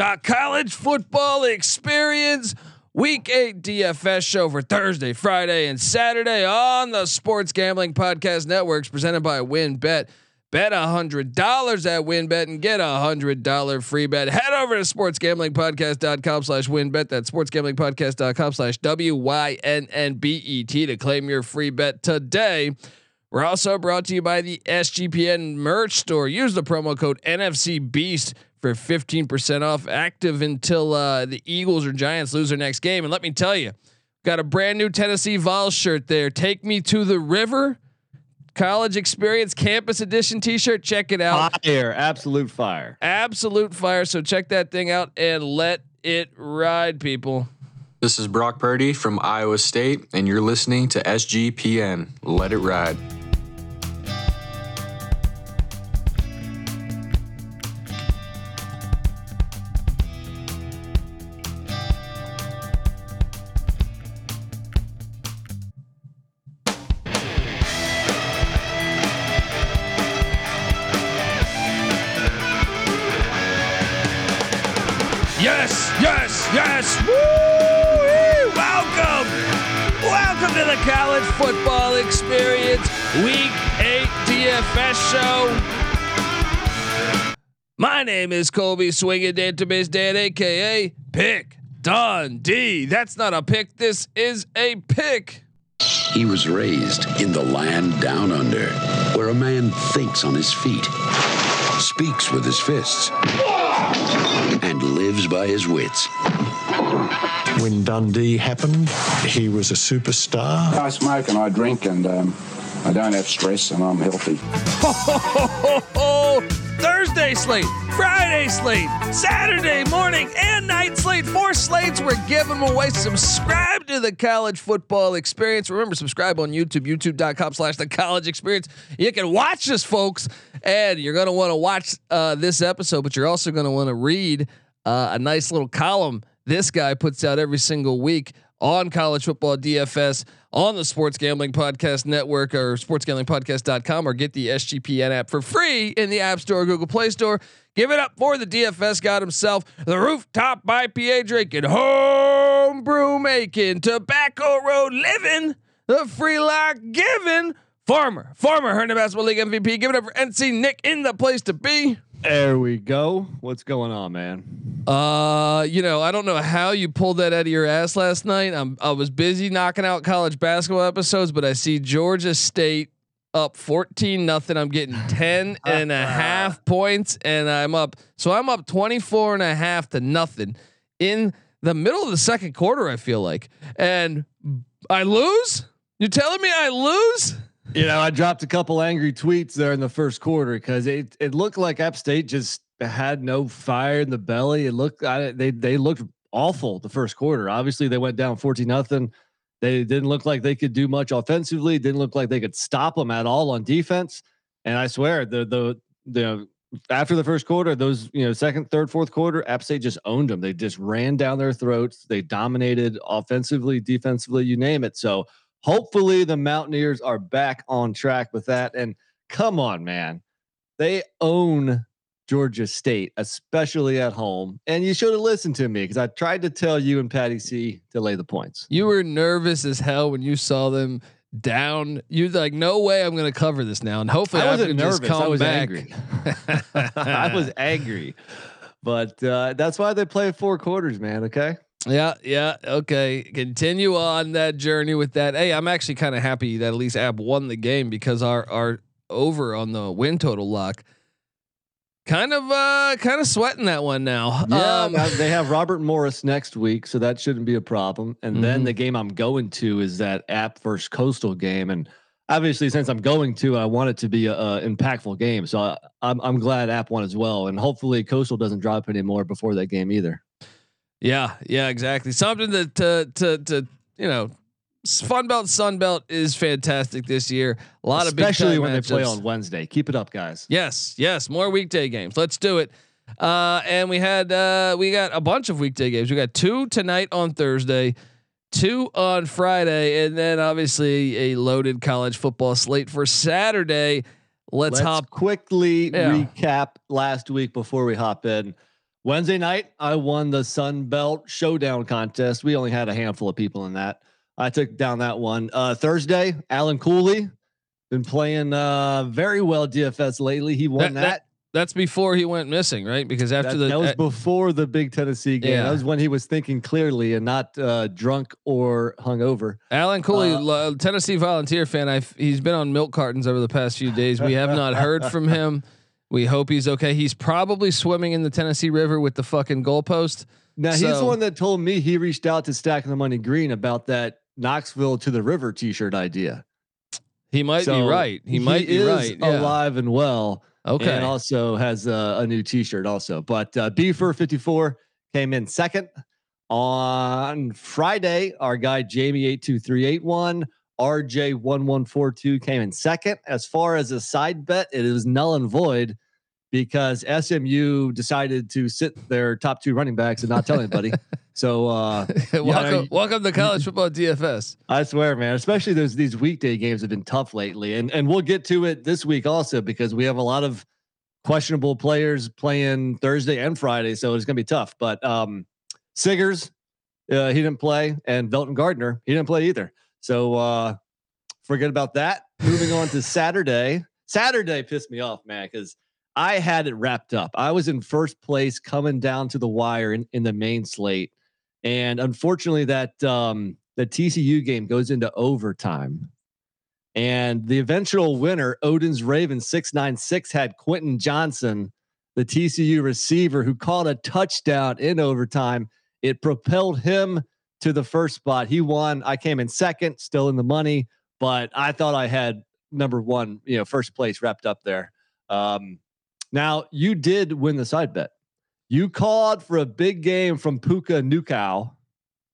the college football experience. Week eight DFS show for Thursday, Friday, and Saturday on the Sports Gambling Podcast Networks presented by WynnBET. Bet a hundred dollars at WynnBET and get a hundred dollar free bet. Head over to sportsgamblingpodcast.com slash WynnBET. That's sportsgamblingpodcast.com slash W Y N N B E T to claim your free bet today. We're also brought to you by the SGPN merch store. Use the promo code NFC Beast for 15% off active until uh, the Eagles or Giants lose their next game. And let me tell you, got a brand new Tennessee Vols shirt there. Take me to the river. College Experience Campus Edition T-shirt. Check it out. Fire, absolute fire, absolute fire. So check that thing out and let it ride, people. This is Brock Purdy from Iowa State, and you're listening to SGPN. Let it ride. DFS show. My name is Colby Swinging Database Dan, aka Pick Dundee. That's not a pick, this is a pick. He was raised in the land down under, where a man thinks on his feet, speaks with his fists, and lives by his wits. When Dundee happened, he was a superstar. I smoke and I drink and um, I don't have stress and I'm healthy. Ho, ho, ho. Thursday slate, Friday slate, Saturday morning and night slate. Four slates. We're giving away. Subscribe to the college football experience. Remember, subscribe on YouTube, youtube.com slash the college experience. You can watch this, folks. And you're going to want to watch uh, this episode, but you're also going to want to read uh, a nice little column this guy puts out every single week on college football DFS on the Sports Gambling Podcast Network or sportsgamblingpodcast.com or get the SGPN app for free in the App Store, or Google Play Store. Give it up for the DFS god himself, the rooftop IPA drinking, home brew making, tobacco road living, the free lock giving, farmer, farmer, Herndon Basketball League MVP. Give it up for NC Nick in the place to be. There we go. What's going on, man? Uh, you know, I don't know how you pulled that out of your ass last night. I'm I was busy knocking out college basketball episodes, but I see Georgia State up 14 nothing. I'm getting 10 and a half points and I'm up. So I'm up 24 and a half to nothing in the middle of the second quarter, I feel like. And I lose? You're telling me I lose? You know, I dropped a couple angry tweets there in the first quarter because it it looked like App State just had no fire in the belly. It looked I, they they looked awful the first quarter. Obviously, they went down 14 nothing. They didn't look like they could do much offensively. Didn't look like they could stop them at all on defense. And I swear, the the the after the first quarter, those you know second, third, fourth quarter, App State just owned them. They just ran down their throats. They dominated offensively, defensively, you name it. So hopefully the Mountaineers are back on track with that. And come on, man, they own Georgia State, especially at home. And you should have listened to me because I tried to tell you and Patty C to lay the points. You were nervous as hell when you saw them down. You're like, no way, I'm going to cover this now. And hopefully, I I wasn't can nervous. just come I was back. angry. I was angry, but uh, that's why they play four quarters, man. Okay. Yeah, yeah. Okay. Continue on that journey with that. Hey, I'm actually kind of happy that at least App won the game because our our over on the win total lock kind of uh kind of sweating that one now. Yeah, Um, they have Robert Morris next week, so that shouldn't be a problem. And then Mhm. the game I'm going to is that App versus Coastal game, and obviously since I'm going to, I want it to be a, a impactful game. So I, I'm I'm glad App won as well, and hopefully Coastal doesn't drop anymore before that game either. Yeah, yeah, exactly. Something that to to to you know, Fun Belt Sun Belt is fantastic this year. A lot of big especially when they play on Wednesday. Keep it up, guys. Yes, yes, more weekday games. Let's do it. Uh, and we had uh, we got a bunch of weekday games. We got two tonight on Thursday, two on Friday, and then obviously a loaded college football slate for Saturday. Let's, Let's hop. quickly Yeah. recap last week before we hop in. Wednesday night, I won the Sun Belt Showdown contest. We only had a handful of people in that. I took down that one. Uh, Thursday, Alan Cooley been playing uh, very well DFS lately. He won That- that. that- That's before he went missing, right? Because after that, the that was uh, before the big Tennessee game. Yeah. That was when he was thinking clearly and not uh, drunk or hungover. Alan Cooley, Uh, Tennessee Volunteer fan. I've, he's been on milk cartons over the past few days. We have not heard from him. We hope he's okay. He's probably swimming in the Tennessee River with the fucking goalpost. Now he's the one that told me he reached out to Stacking the Money Green about that Knoxville to the River T-shirt idea. He might be right. He, might be is right. Yeah. alive and well. Okay. and also has a, a new T-shirt also. But uh, fifty four came in second on Friday. Our guy Jamie eight two three eight one. RJ one one four two came in second. As far as a side bet, it is null and void because SMU decided to sit their top two running backs and not tell anybody. so uh, welcome, you- welcome to college football DFS. I swear, man. Especially those these weekday games have been tough lately, and and we'll get to it this week also because we have a lot of questionable players playing Thursday and Friday, so it's gonna be tough. But um, Siggers, uh, he didn't play, and Velton Gardner, he didn't play either. So uh, forget about that. Moving on to Saturday. Saturday pissed me off, man, because I had it wrapped up. I was in first place, coming down to the wire in, in the main slate, and unfortunately, that um, the TCU game goes into overtime. And the eventual winner, Odin's Ravens 696, had Quentin Johnston, the TCU receiver, who caught a touchdown in overtime. It propelled him to the first spot. He won. I came in second, still in the money, but I thought I had number one, you know, first place wrapped up there. Um, now you did win the side bet. You called for a big game from Puka Nacua,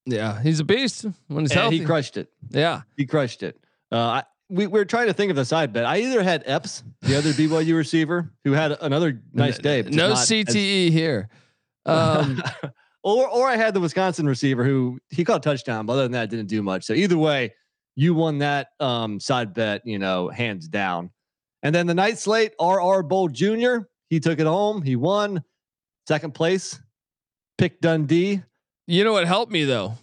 Yeah, he's a beast when he's and healthy. he crushed it. yeah, He crushed it. Uh, I, we, we were trying to think of the side bet. I either had Epps, the other BYU receiver, who had another nice day. no just not as- CTE here. Um, or or I had the Wisconsin receiver who he caught a touchdown, but other than that, didn't do much. So either way, you won that um, side bet, you know, hands down. And then the night slate, RR Bowl Jr. He took it home. He won second place. Pick Dundee. you know what helped me though?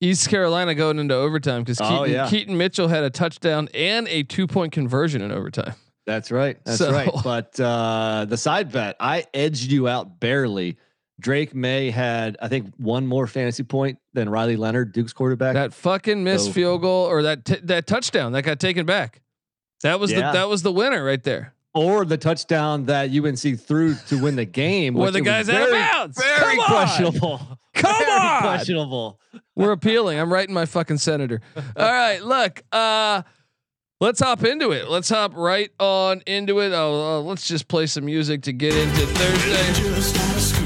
East Carolina going into overtime because Oh, Keaton, yeah. Keaton Mitchell had a touchdown and a two point conversion in overtime. That's right. That's So- right. But uh, the side bet, I edged you out barely. Drake Maye had, I think, one more fantasy point than Riley Leonard, Duke's quarterback. That fucking missed So- field goal or that t- that touchdown that got taken back. That was Yeah. the that was the winner right there. or the touchdown that UNC threw to win the game. Where the it was guy's out of very, bounds. Very Come on. questionable. Come Very on. questionable. We're appealing. I'm writing my fucking senator. All right, look. Uh let's hop into it. Let's hop right on into it. Oh, uh, let's just play some music to get into Thursday.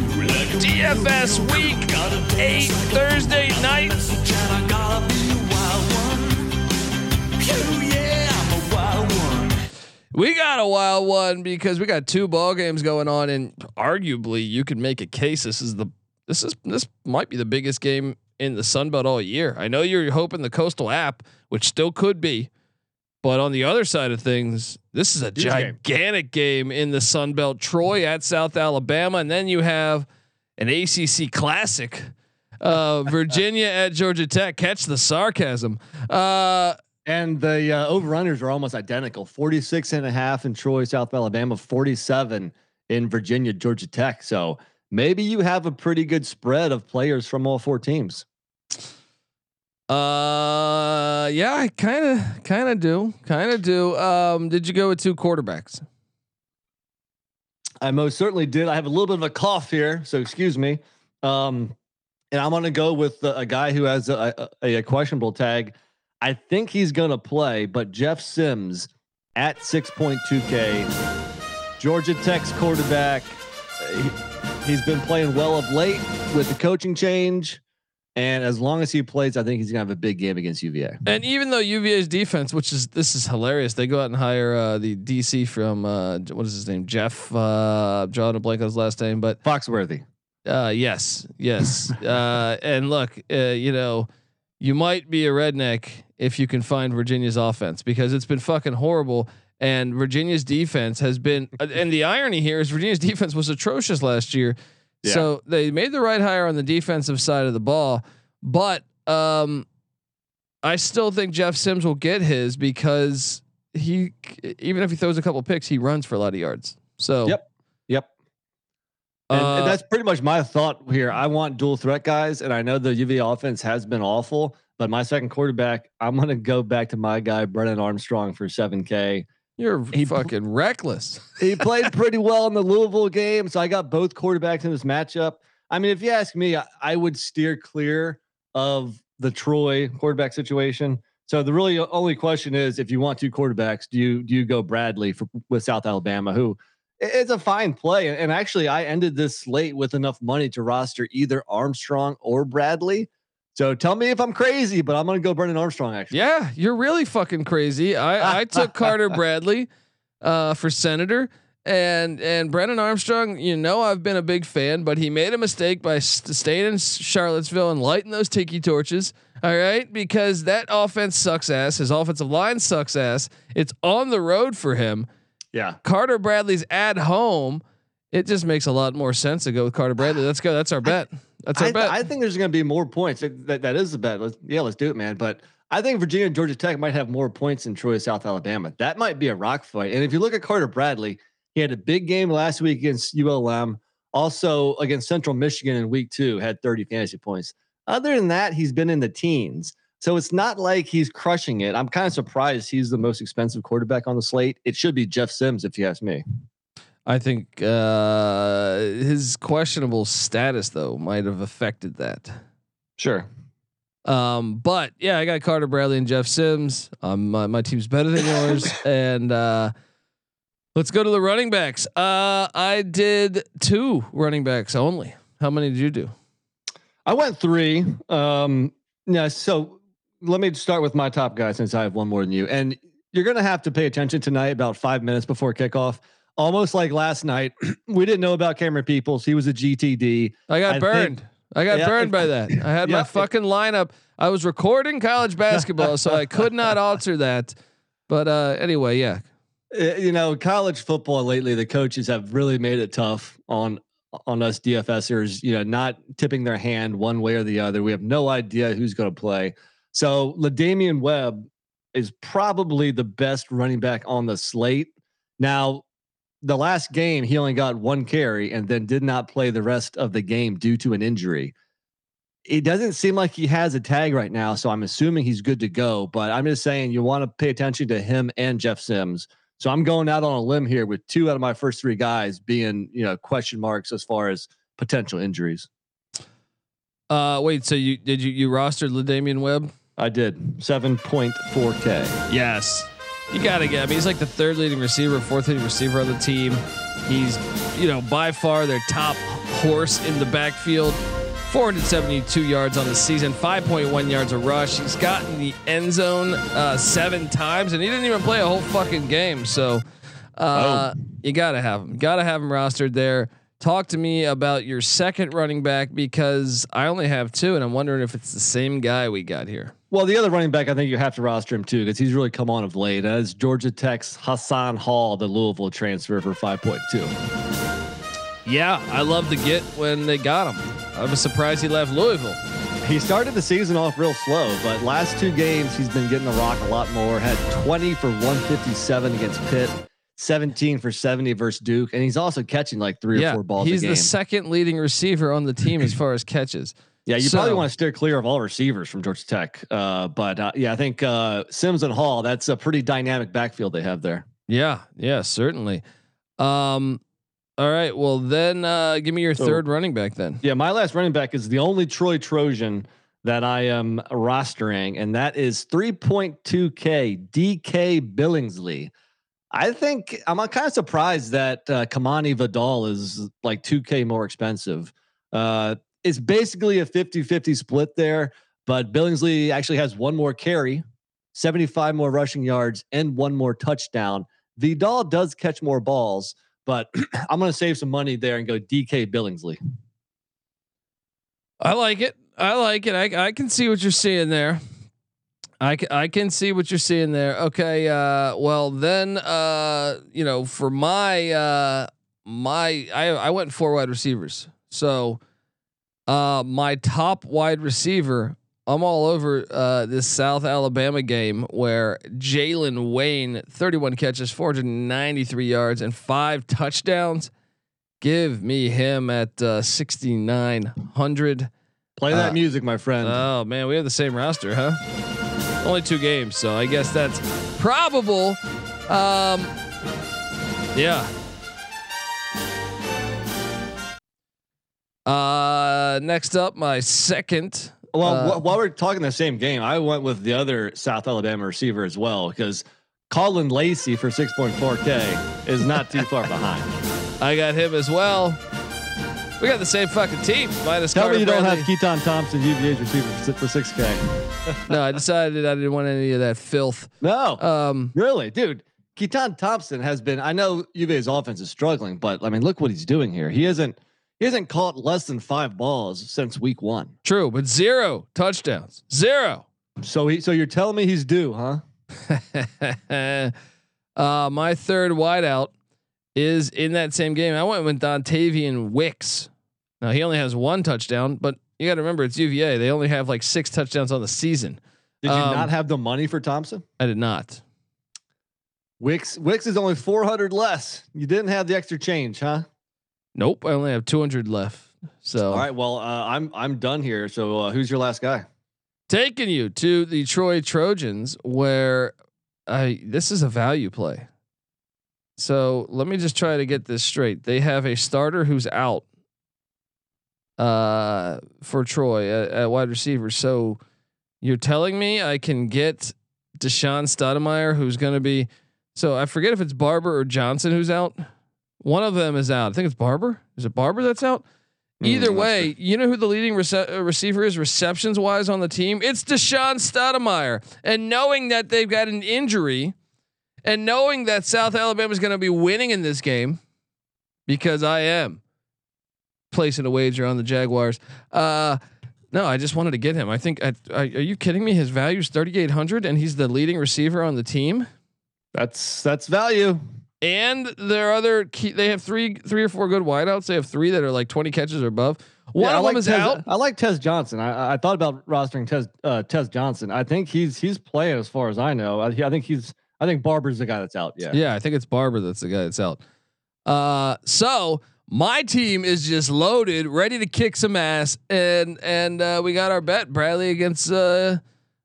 DFS week eight Thursday night. We got a wild one because we got two ball games going on, and arguably you could make a case this is the this is this might be the biggest game in the Sun Belt all year. I know you're hoping the Coastal app, which still could be, but on the other side of things, this is a Huge game. gigantic game. in the Sun Belt. Troy at South Alabama, and then you have an ACC classic, uh, Virginia at Georgia Tech. Catch the sarcasm. Uh, And the uh, over-runners are almost identical 46 and a half in Troy, South Alabama, 47 in Virginia, Georgia Tech. So maybe you have a pretty good spread of players from all four teams. Uh, yeah, I kind of, kind of do, kind of do. Um, did you go with two quarterbacks? I most certainly did. I have a little bit of a cough here, so excuse me. Um, and I'm going to go with uh, a guy who has a, a, a questionable tag. I think he's going to play, but Jeff Sims at 6.2K, Georgia Tech's quarterback. He, he's been playing well of late with the coaching change. And as long as he plays, I think he's going to have a big game against UVA. And even though UVA's defense, which is this is hilarious, they go out and hire uh, the DC from uh, what is his name, Jeff. Uh, drawing a blank on his last name, but Foxworthy. Uh, yes, yes. uh, and look, uh, you know, you might be a redneck if you can find Virginia's offense because it's been fucking horrible. And Virginia's defense has been, uh, and the irony here is Virginia's defense was atrocious last year. Yeah. So they made the right hire on the defensive side of the ball, but um, I still think Jeff Sims will get his because he even if he throws a couple picks, he runs for a lot of yards. So Yep. Yep. And, and uh, that's pretty much my thought here. I want dual threat guys, and I know the UV offense has been awful, but my second quarterback, I'm going to go back to my guy Brennan Armstrong for 7K. You're he pl- fucking reckless. He played pretty well in the Louisville game, so I got both quarterbacks in this matchup. I mean, if you ask me, I, I would steer clear of the Troy quarterback situation. So the really only question is, if you want two quarterbacks, do you do you go Bradley for, with South Alabama, who i- it's a fine play, and actually I ended this slate with enough money to roster either Armstrong or Bradley. So tell me if I'm crazy, but I'm going to go Brennan Armstrong. Actually, Yeah, you're really fucking crazy. I I took Carter Bradley uh, for senator. And and Brennan Armstrong, you know I've been a big fan, but he made a mistake by st- staying in Charlottesville and lighting those tiki torches. All right, because that offense sucks ass. His offensive line sucks ass. It's on the road for him. yeah. Carter Bradley's at home. It just makes a lot more sense to go with Carter Bradley. Let's go. That's our bet. That's our I, bet. I think there's going to be more points. That, that, is the bet. Let's, yeah, let's do it, man. But I think Virginia and Georgia Tech might have more points than Troy, South Alabama. That might be a rock fight. And if you look at Carter Bradley, he had a big game last week against ULM. Also against Central Michigan in week two, had 30 fantasy points. Other than that, he's been in the teens. So it's not like he's crushing it. I'm kind of surprised he's the most expensive quarterback on the slate. It should be Jeff Sims, if you ask me. I think uh, his questionable status though might have affected that. Sure. Um, but yeah, I got Carter Bradley and Jeff Sims. Um, my, my team's better than yours, and uh, let's go to the running backs. Uh, I did two running backs only. How many did you do? I went three. Um, yeah. So let me start with my top guy since I have one more than you. And you're going to have to pay attention tonight about five minutes before kickoff. Almost like last night, we didn't know about Camerun Peoples. He was a GTD. I got I think- burned. I got Yeah, burned by that. I had my Yeah, if- fucking lineup. I was recording college basketball, so I could not alter that. But uh, anyway, yeah, Uh, You know, college football lately, the coaches have really made it tough on on us DFSers. You know, not tipping their hand one way or the other. We have no idea who's going to play. So La'Damian Webb is probably the best running back on the slate. Now, the last game he only got one carry and then did not play the rest of the game due to an injury. It doesn't seem like he has a tag right now, so I'm assuming he's good to go. But I'm just saying you want to pay attention to him and Jeff Sims. So I'm going out on a limb here with two out of my first three guys being, you know, question marks as far as potential injuries. Uh, wait, so you did you you rostered La'Damian Webb? I did 7.4K. Yes. You gotta get. I mean, he's like the third leading receiver, fourth leading receiver on the team. He's, you know, by far their top horse in the backfield. 472 yards on the season, 5.1 yards a rush. He's gotten the end zone uh, seven times, and he didn't even play a whole fucking game. So, uh, you gotta have him. Gotta have him rostered there. Talk to me about your second running back because I only have two, and I'm wondering if it's the same guy we got here. Well, the other running back, I think you have to roster him too because he's really come on of late. Uh, as Georgia Tech's Hassan Hall, the Louisville transfer for 5.2. Yeah, I love the get when they got him. I was surprised he left Louisville. He started the season off real slow, but last two games he's been getting the rock a lot more. Had 20 for 157 against Pitt, 17 for 70 versus Duke, and he's also catching like three or four balls he's a game. the second leading receiver on the team as far as catches. Yeah, you probably want to steer clear of all receivers from Georgia Tech. Uh, but uh, yeah, I think uh, Sims and Hall, that's a pretty dynamic backfield they have there. Yeah, yeah, certainly. Um, all right, well then, uh, give me your So- third running back then. Yeah, my last running back is the only Troy Trojan that I am rostering, and that is 3.2K DK Billingsley. I think I'm kind of surprised that uh, Kamani Vidal is like 2K more expensive. Uh, it's basically a 50 50 split there, but Billingsley actually has one more carry, 75 more rushing yards, and one more touchdown. Vidal does catch more balls, but I'm going to save some money there and go DK Billingsley. I like it. I like it. I, I can see what you're seeing there. I can, I can see what you're seeing there. Okay. Uh, well then, uh, you know, for my, uh, my, I, I went four wide receivers. So, uh, my top wide receiver, I'm all over uh, this South Alabama game where Jalen Wayne, 31 catches, 493 yards, and five touchdowns. Give me him at uh, 6,900. Play that Uh, music, my friend. Oh man, we have the same roster, huh? Only two games, so I guess that's probable. Um, yeah. Uh, next up, my second. well, uh, wh- while we're talking the same game, I went with the other South Alabama receiver as well because Caullin Lacy for 6.4K is not too far behind. I got him as well. We got the same fucking team. Minus Tell Carter me you don't have Keytaon Thompson, UVA's receiver for, for 6K. no, I decided I didn't want any of that filth. No, Um, really, dude. Keytaon Thompson has been. I know UVA's offense is struggling, but I mean, look what he's doing here. He hasn't. He hasn't caught less than five balls since week one. true, but zero touchdowns. Zero. So he. So you're telling me he's due, huh? uh, my third wideout is in that same game. I went with Dontayvion Wicks. Now he only has one touchdown, but you got to remember it's UVA. They only have like six touchdowns on the season. Did you Um, not have the money for Thompson? I did not. Wicks. Wicks is only 400 less. You didn't have the extra change, huh? Nope, I only have 200 left. So All right. Well, uh, I'm I'm done here. So uh, who's your last guy? taking you to the Troy Trojans, where I this is a value play. So let me just try to get this straight. They have a starter who's out uh, for Troy at, at wide receiver. So you're telling me I can get Deshon Stoudemire, who's going to be. So I forget if it's Barber or Johnson who's out. One of them is out. I think it's Barber. Is it Barber that's out? Either Mm, way, you know who the leading rece- uh, receiver is receptions wise on the team? It's Deshon Stoudemire. And knowing that they've got an injury and knowing that South Alabama is going to be winning in this game because I am placing a wager on the Jaguars. Uh, no, I just wanted to get him. I think, I, I, are you kidding me? His value is 3,800 and he's the leading receiver on the team. That's that's value. And their other key, they have three, three or four good wideouts. They have three that are like 20 catches or above. One Yeah, I of like them is Tez, out. I like Tez Johnson. I, I thought about rostering Tez uh, Tez Johnson. I think he's he's playing as far as I know. I, I think he's I think Barber's the guy that's out. Yeah. Yeah, I think it's Barber that's the guy that's out. Uh, so my team is just loaded, ready to kick some ass, and and uh, we got our bet Bradley against uh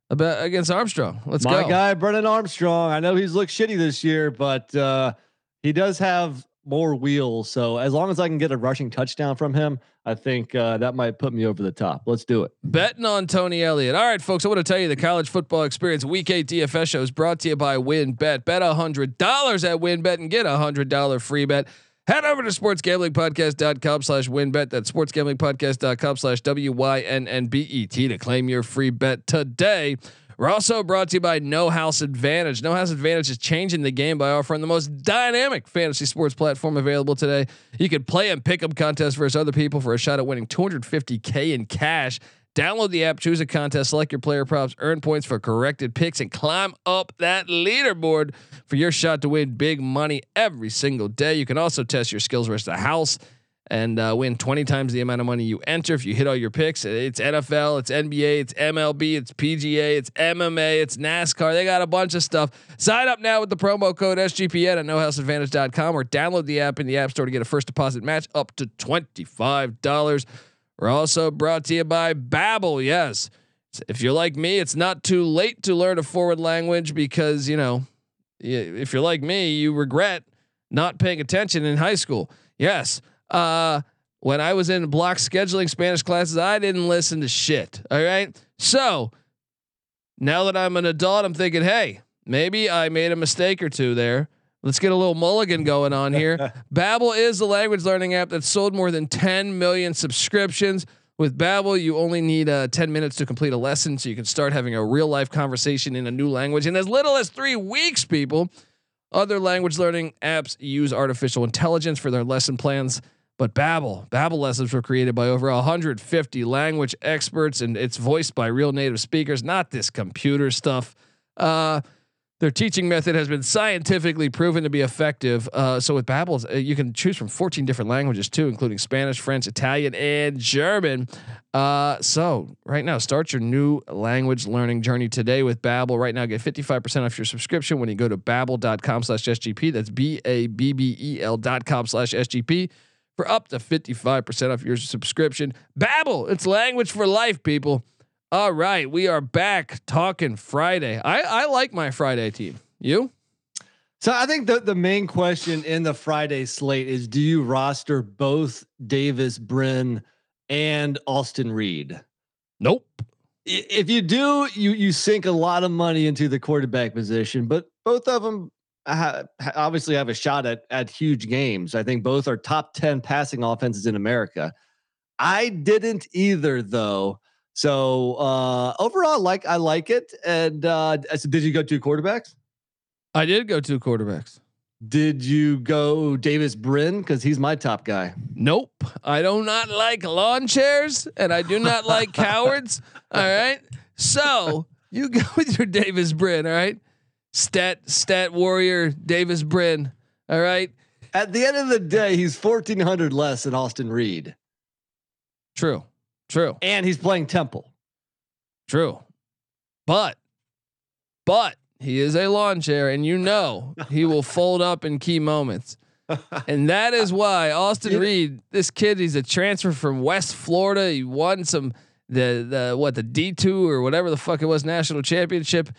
about against Armstrong. Let's My go. My guy Brennan Armstrong. I know he's looked shitty this year, but uh, he does have more wheels. So as long as I can get a rushing touchdown from him, I think uh, that might put me over the top. Let's do it. Betting on Tony Elliott. All right, folks. I want to tell you the college football experience week eight DFS show is brought to you by WynnBET a hundred dollars at WynnBET and get a hundred dollar free bet. Head over to sportsgamblingpodcast.com slash WynnBET. That's sportsgamblingpodcast.com slash W-Y-N-N-B-E-T to claim your free bet today. We're also brought to you by No House Advantage. No House Advantage is changing the game by offering the most dynamic fantasy sports platform available today. You can play and pick up contests versus other people for a shot at winning 250K in cash. Download the app, choose a contest, select your player props, earn points for corrected picks, and climb up that leaderboard for your shot to win big money every single day. You can also test your skills versus the house and uh, win 20 times the amount of money you enter if you hit all your picks. It's NFL, it's NBA, it's MLB, it's PGA, it's MMA, it's NASCAR. They got a bunch of stuff. Sign up now with the promo code SGPN at nohouseadvantage.com or download the app in the App Store to get a first deposit match up to $25. We're also brought to you by Babbel. Yes. If you're like me, it's not too late to learn a foreign language because, you know, if you're like me, you regret not paying attention in high school. Yes. Uh, when I was in block scheduling Spanish classes, I didn't listen to shit. All right. So now that I'm an adult, I'm thinking, hey, maybe I made a mistake or two there. Let's get a little mulligan going on here. Babbel is the language learning app that's sold more than 10 million subscriptions. With Babbel, you only need uh, 10 minutes to complete a lesson, so you can start having a real life conversation in a new language in as little as three weeks. People, other language learning apps use artificial intelligence for their lesson plans, but Babbel, Babbel lessons were created by over 150 language experts, and it's voiced by real native speakers, not this computer stuff. Uh, Their teaching method has been scientifically proven to be effective. Uh, so with Babbel, uh, you can choose from 14 different languages too, including Spanish, French, Italian, and German. Uh, so right now, start your new language learning journey today with Babbel. Right now, get 55% off your subscription when you go to babbel.com slash SGP. That's B-A-B-B-E-L dot com slash SGP for up to 55% off your subscription. Babbel, it's language for life, people. All right, we are back talking Friday. I I like my Friday team. You? So I think the the main question in the Friday slate is: Do you roster both Davis Brin and Austin Reed? Nope. If you do, you you sink a lot of money into the quarterback position, but both of them ha- obviously have a shot at at huge games. I think both are top ten passing offenses in America. I didn't either, though. So uh, overall, like I like it. And uh, so did you go two quarterbacks? I did go two quarterbacks. Did you go Davis Brin? Because he's my top guy. Nope. I do not like lawn chairs and I do not like cowards. All right. So you go with your Davis Brin. All right. Stat stat warrior Davis Brin. All right. At the end of the day, he's fourteen hundred less than Austin Reed. True. True. And he's playing Temple. True. But, but he is a lawn chair, and you know he will fold up in key moments. and that is why Austin Reed, this kid, he's a transfer from West Florida. He won some the the what the D two or whatever the fuck it was national championship.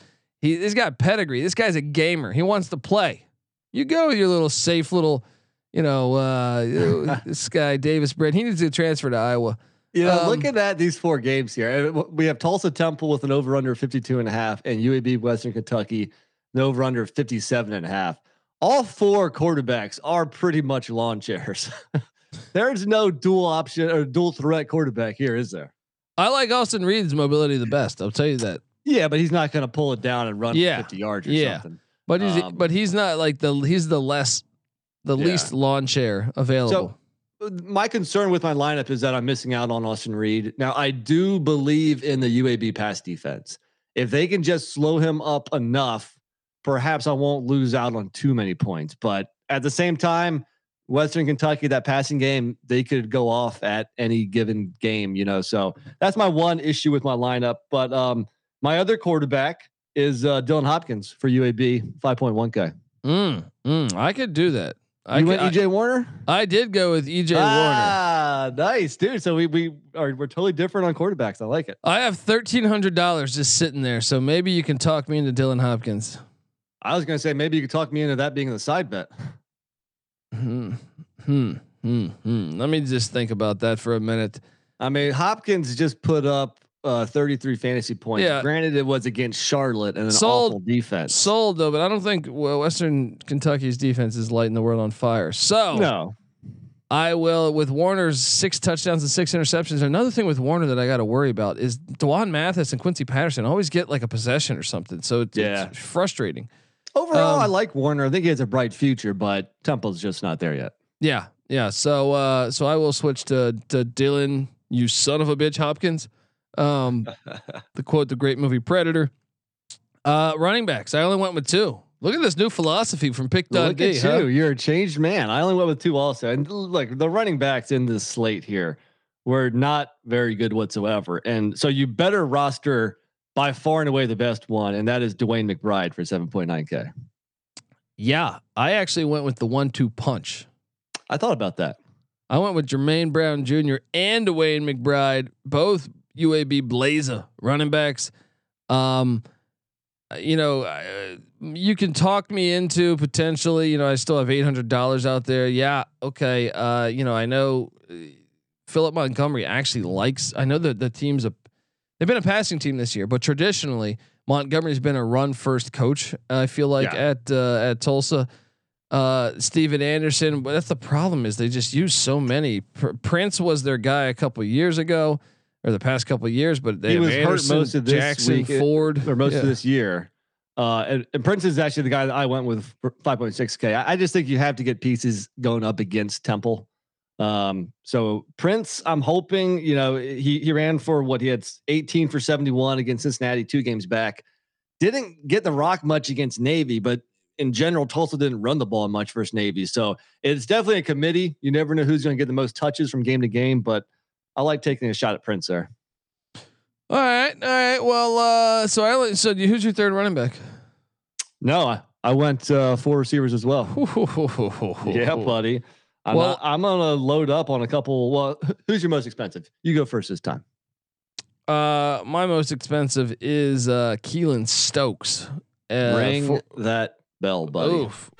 He this got pedigree. This guy's a gamer. He wants to play. You go with your little safe little, you know, uh, this guy Davis Brin. He needs to transfer to Iowa. You know, um, looking at these four games here, we have Tulsa Temple with an over under 52 and a half and UAB Western Kentucky, an over under 57 and a half. All four quarterbacks are pretty much lawn chairs. There's no dual option or dual threat quarterback here, is there? I like Austin Reed's mobility the best. I'll tell you that. Yeah, but he's not going to pull it down and run yeah. 50 yards or yeah. something. But he's um, but he's not like the he's the less the yeah. least lawn chair available. So my concern with my lineup is that I'm missing out on Austin Reed. Now, I do believe in the UAB pass defense. If they can just slow him up enough, perhaps I won't lose out on too many points. But at the same time, Western Kentucky, that passing game, they could go off at any given game, you know. So that's my one issue with my lineup. But um, my other quarterback is uh, Dylan Hopkins for UAB, 5.1 guy. Mm, mm, I could do that. I you went EJ Warner. I did go with EJ ah, Warner. Ah, nice, dude. So we we are we're totally different on quarterbacks. I like it. I have thirteen hundred dollars just sitting there, so maybe you can talk me into Dylan Hopkins. I was gonna say maybe you could talk me into that being the side bet. Hmm. Hmm. Hmm. Hmm. Let me just think about that for a minute. I mean, Hopkins just put up uh, 33 fantasy points. Yeah. Granted, it was against Charlotte and an sold, awful defense. Sold though, but I don't think well, Western Kentucky's defense is lighting the world on fire. So no, I will with Warner's six touchdowns and six interceptions. Another thing with Warner that I got to worry about is D'Wan Mathis and Quincy Patterson always get like a possession or something. So it's, yeah. it's frustrating. Overall, um, I like Warner. I think he has a bright future, but Temple's just not there yet. Yeah, yeah. So uh, so I will switch to to Dylan. You son of a bitch, Hopkins. Um, the quote, the great movie Predator. Uh, running backs. I only went with two. Look at this new philosophy from Pick Dundee. Look at huh? you. You're a changed man. I only went with two also. And look, the running backs in this slate here were not very good whatsoever. And so you better roster by far and away the best one, and that is Dewayne McBride for 7.9K. Yeah. I actually went with the one two punch. I thought about that. I went with Jermaine Brown Jr. and Dewayne McBride, both UAB Blazer running backs. Um, you know, uh, you can talk me into potentially. You know, I still have eight hundred dollars out there. Yeah, okay. Uh, you know, I know uh, Philip Montgomery actually likes. I know that the team's a they've been a passing team this year, but traditionally Montgomery's been a run first coach. I feel like yeah. at uh, at Tulsa. Uh, Steven Anderson, but that's the problem is they just use so many. Pr- Prince was their guy a couple years ago or the past couple of years, but they he was Anderson, hurt most of this Jackson week, Ford or most yeah. of this year. Uh, and, and, Prince is actually the guy that I went with 5.6K. I, I, just think you have to get pieces going up against Temple. Um, so Prince, I'm hoping, you know, he, he ran for what he had 18 for 71 against Cincinnati two games back. didn't get the rock much against Navy, but in general, Tulsa didn't run the ball much versus Navy. So it's definitely a committee. You never know who's going to get the most touches from game to game, but I like taking a shot at Prince there. All right, all right. Well, uh, so I so who's your third running back? No, I, I went uh, four receivers as well. yeah, buddy. I'm, Well- not- I'm gonna load up on a couple. Well, who's your most expensive? You go first this time. Uh, my most expensive is uh Keylon Stokes. Uh, Ring for- that bell, buddy. Oof.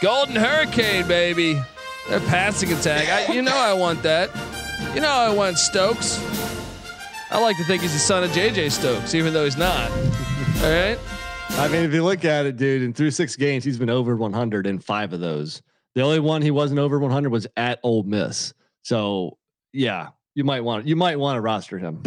Golden Hurricane, baby. Their passing attack. I, you know I want that. You know I want Stokes. I like to think he's the son of JJ Stokes, even though he's not. All right. I mean, if you look at it, dude, in through six games, he's been over 100 in five of those. The only one he wasn't over 100 was at Ole Miss. So yeah, you might want you might want to roster him.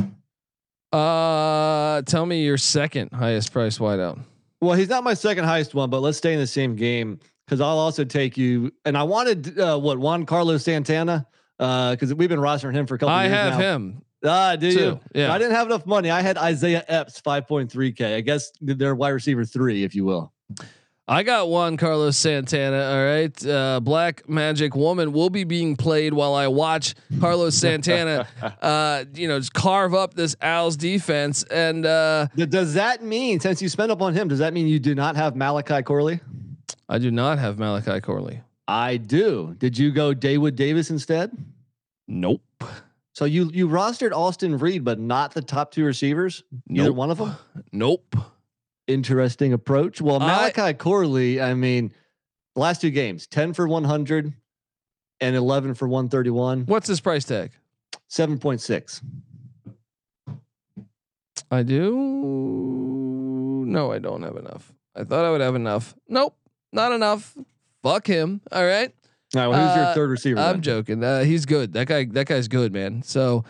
Uh, tell me your second highest price wideout. Well, he's not my second highest one, but let's stay in the same game because I'll also take you. And I wanted uh, what JuanCarlos Santana because we've been rostering him for a couple. I years I have now. him. Ah, do you? Yeah. I didn't have enough money. I had Isaiah Epps 5.3k. I guess they're wide receiver three, if you will. I got one Carlos Santana. All right. Uh, Black Magic Woman will be being played while I watch Carlos Santana, uh, you know, just carve up this Al's defense. And uh, Does that mean, since you spent up on him, does that mean you do not have Malachi Corley? I do not have Malachi Corley. I do. Did you go Daewood Davis instead? Nope. So you you rostered Austin Reed, but not the top two receivers. Either one of them. Nope. Interesting approach. Well, I- Malachi Corley. I mean, last two games, ten for one hundred, and eleven for one thirty one. What's his price tag? Seven point six. I do. No, I don't have enough. I thought I would have enough. Nope, not enough. Fuck him. All right. All right. Well, who's Uh, your third receiver? I'm then? joking. Uh, he's good. That guy. That guy's good, man. So,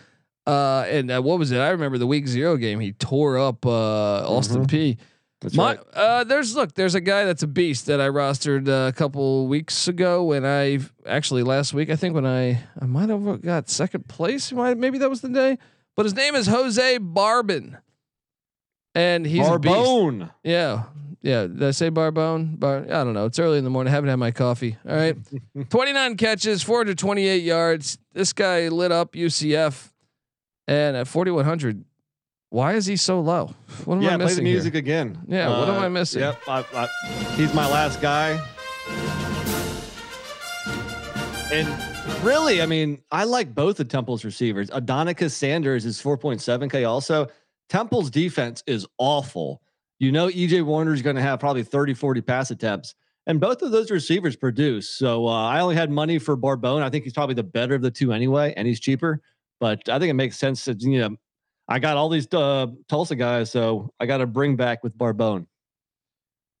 uh, and uh, what was it? I remember the week zero game. He tore up uh, Austin Peay. That's My, right. uh, there's look. There's a guy that's a beast that I rostered uh, a couple weeks ago. When I actually last week, I think when I I might have got second place. Might maybe that was the day. But his name is Jose Barbon, and he's a beast. Barbone. Yeah. Yeah. Did I say Barbone? Bar I don't know. It's early in the morning. I haven't had my coffee. All right. 29 catches, 428 yards. This guy lit up UCF. And at 4,100, why is he so low? What am Yeah, I play missing the here? music again. Uh, Yeah, what am I missing? Yep, I, I, he's my last guy. And really, I mean, I like both of Temple's receivers. Adonicus Sanders is 4.7K also. Temple's defense is awful. You know, EJ Warner's going to have probably 30, 40 pass attempts. And both of those receivers produce. So uh, I only had money for Barbone. I think he's probably the better of the two anyway, and he's cheaper. But I think it makes sense that, you know, I got all these uh, Tulsa guys, so I got to bring back with Barbone.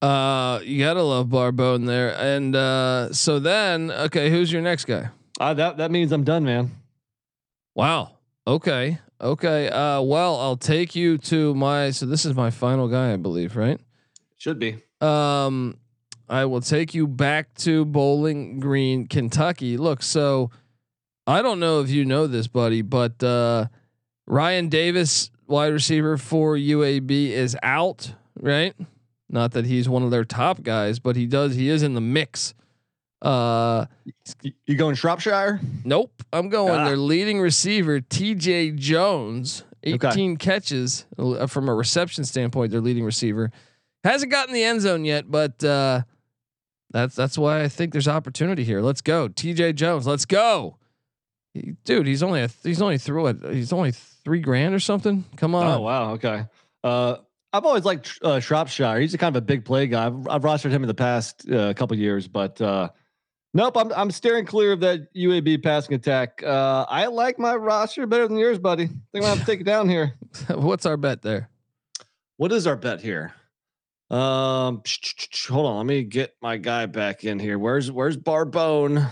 Uh, you gotta love Barbone there. And uh, so then, okay, who's your next guy? Uh, that that means I'm done, man. Wow. Okay. Okay. Uh, well, I'll take you to my. So this is my final guy, I believe, right? Should be. Um, I will take you back to Bowling Green, Kentucky. Look, so I don't know if you know this, buddy, but uh, Ryan Davis, wide receiver for UAB, is out. Right? Not that he's one of their top guys, but he does. He is in the mix. Uh, You, going Shropshire? Nope. I'm going Ah. their leading receiver, TJ Jones, 18 catches uh, from a reception standpoint, their leading receiver. Hasn't gotten the end zone yet, but uh, that's that's why I think there's opportunity here. Let's go. TJ Jones, let's go. He- dude, he's only a, he's only through it. He's only 3 grand or something. Come on. Oh wow. Okay. Uh, I've always liked uh, Shropshire. He's a kind of a big play guy. I've, I've rostered him in the past uh, couple years, but uh, nope. I'm I'm steering clear of that UAB passing attack. Uh, I like my roster better than yours, buddy. I think I'm gonna have to take it down here. What's our bet there? What is our bet here? Um, hold on. Let me get my guy back in here. Where's Where's Barbone?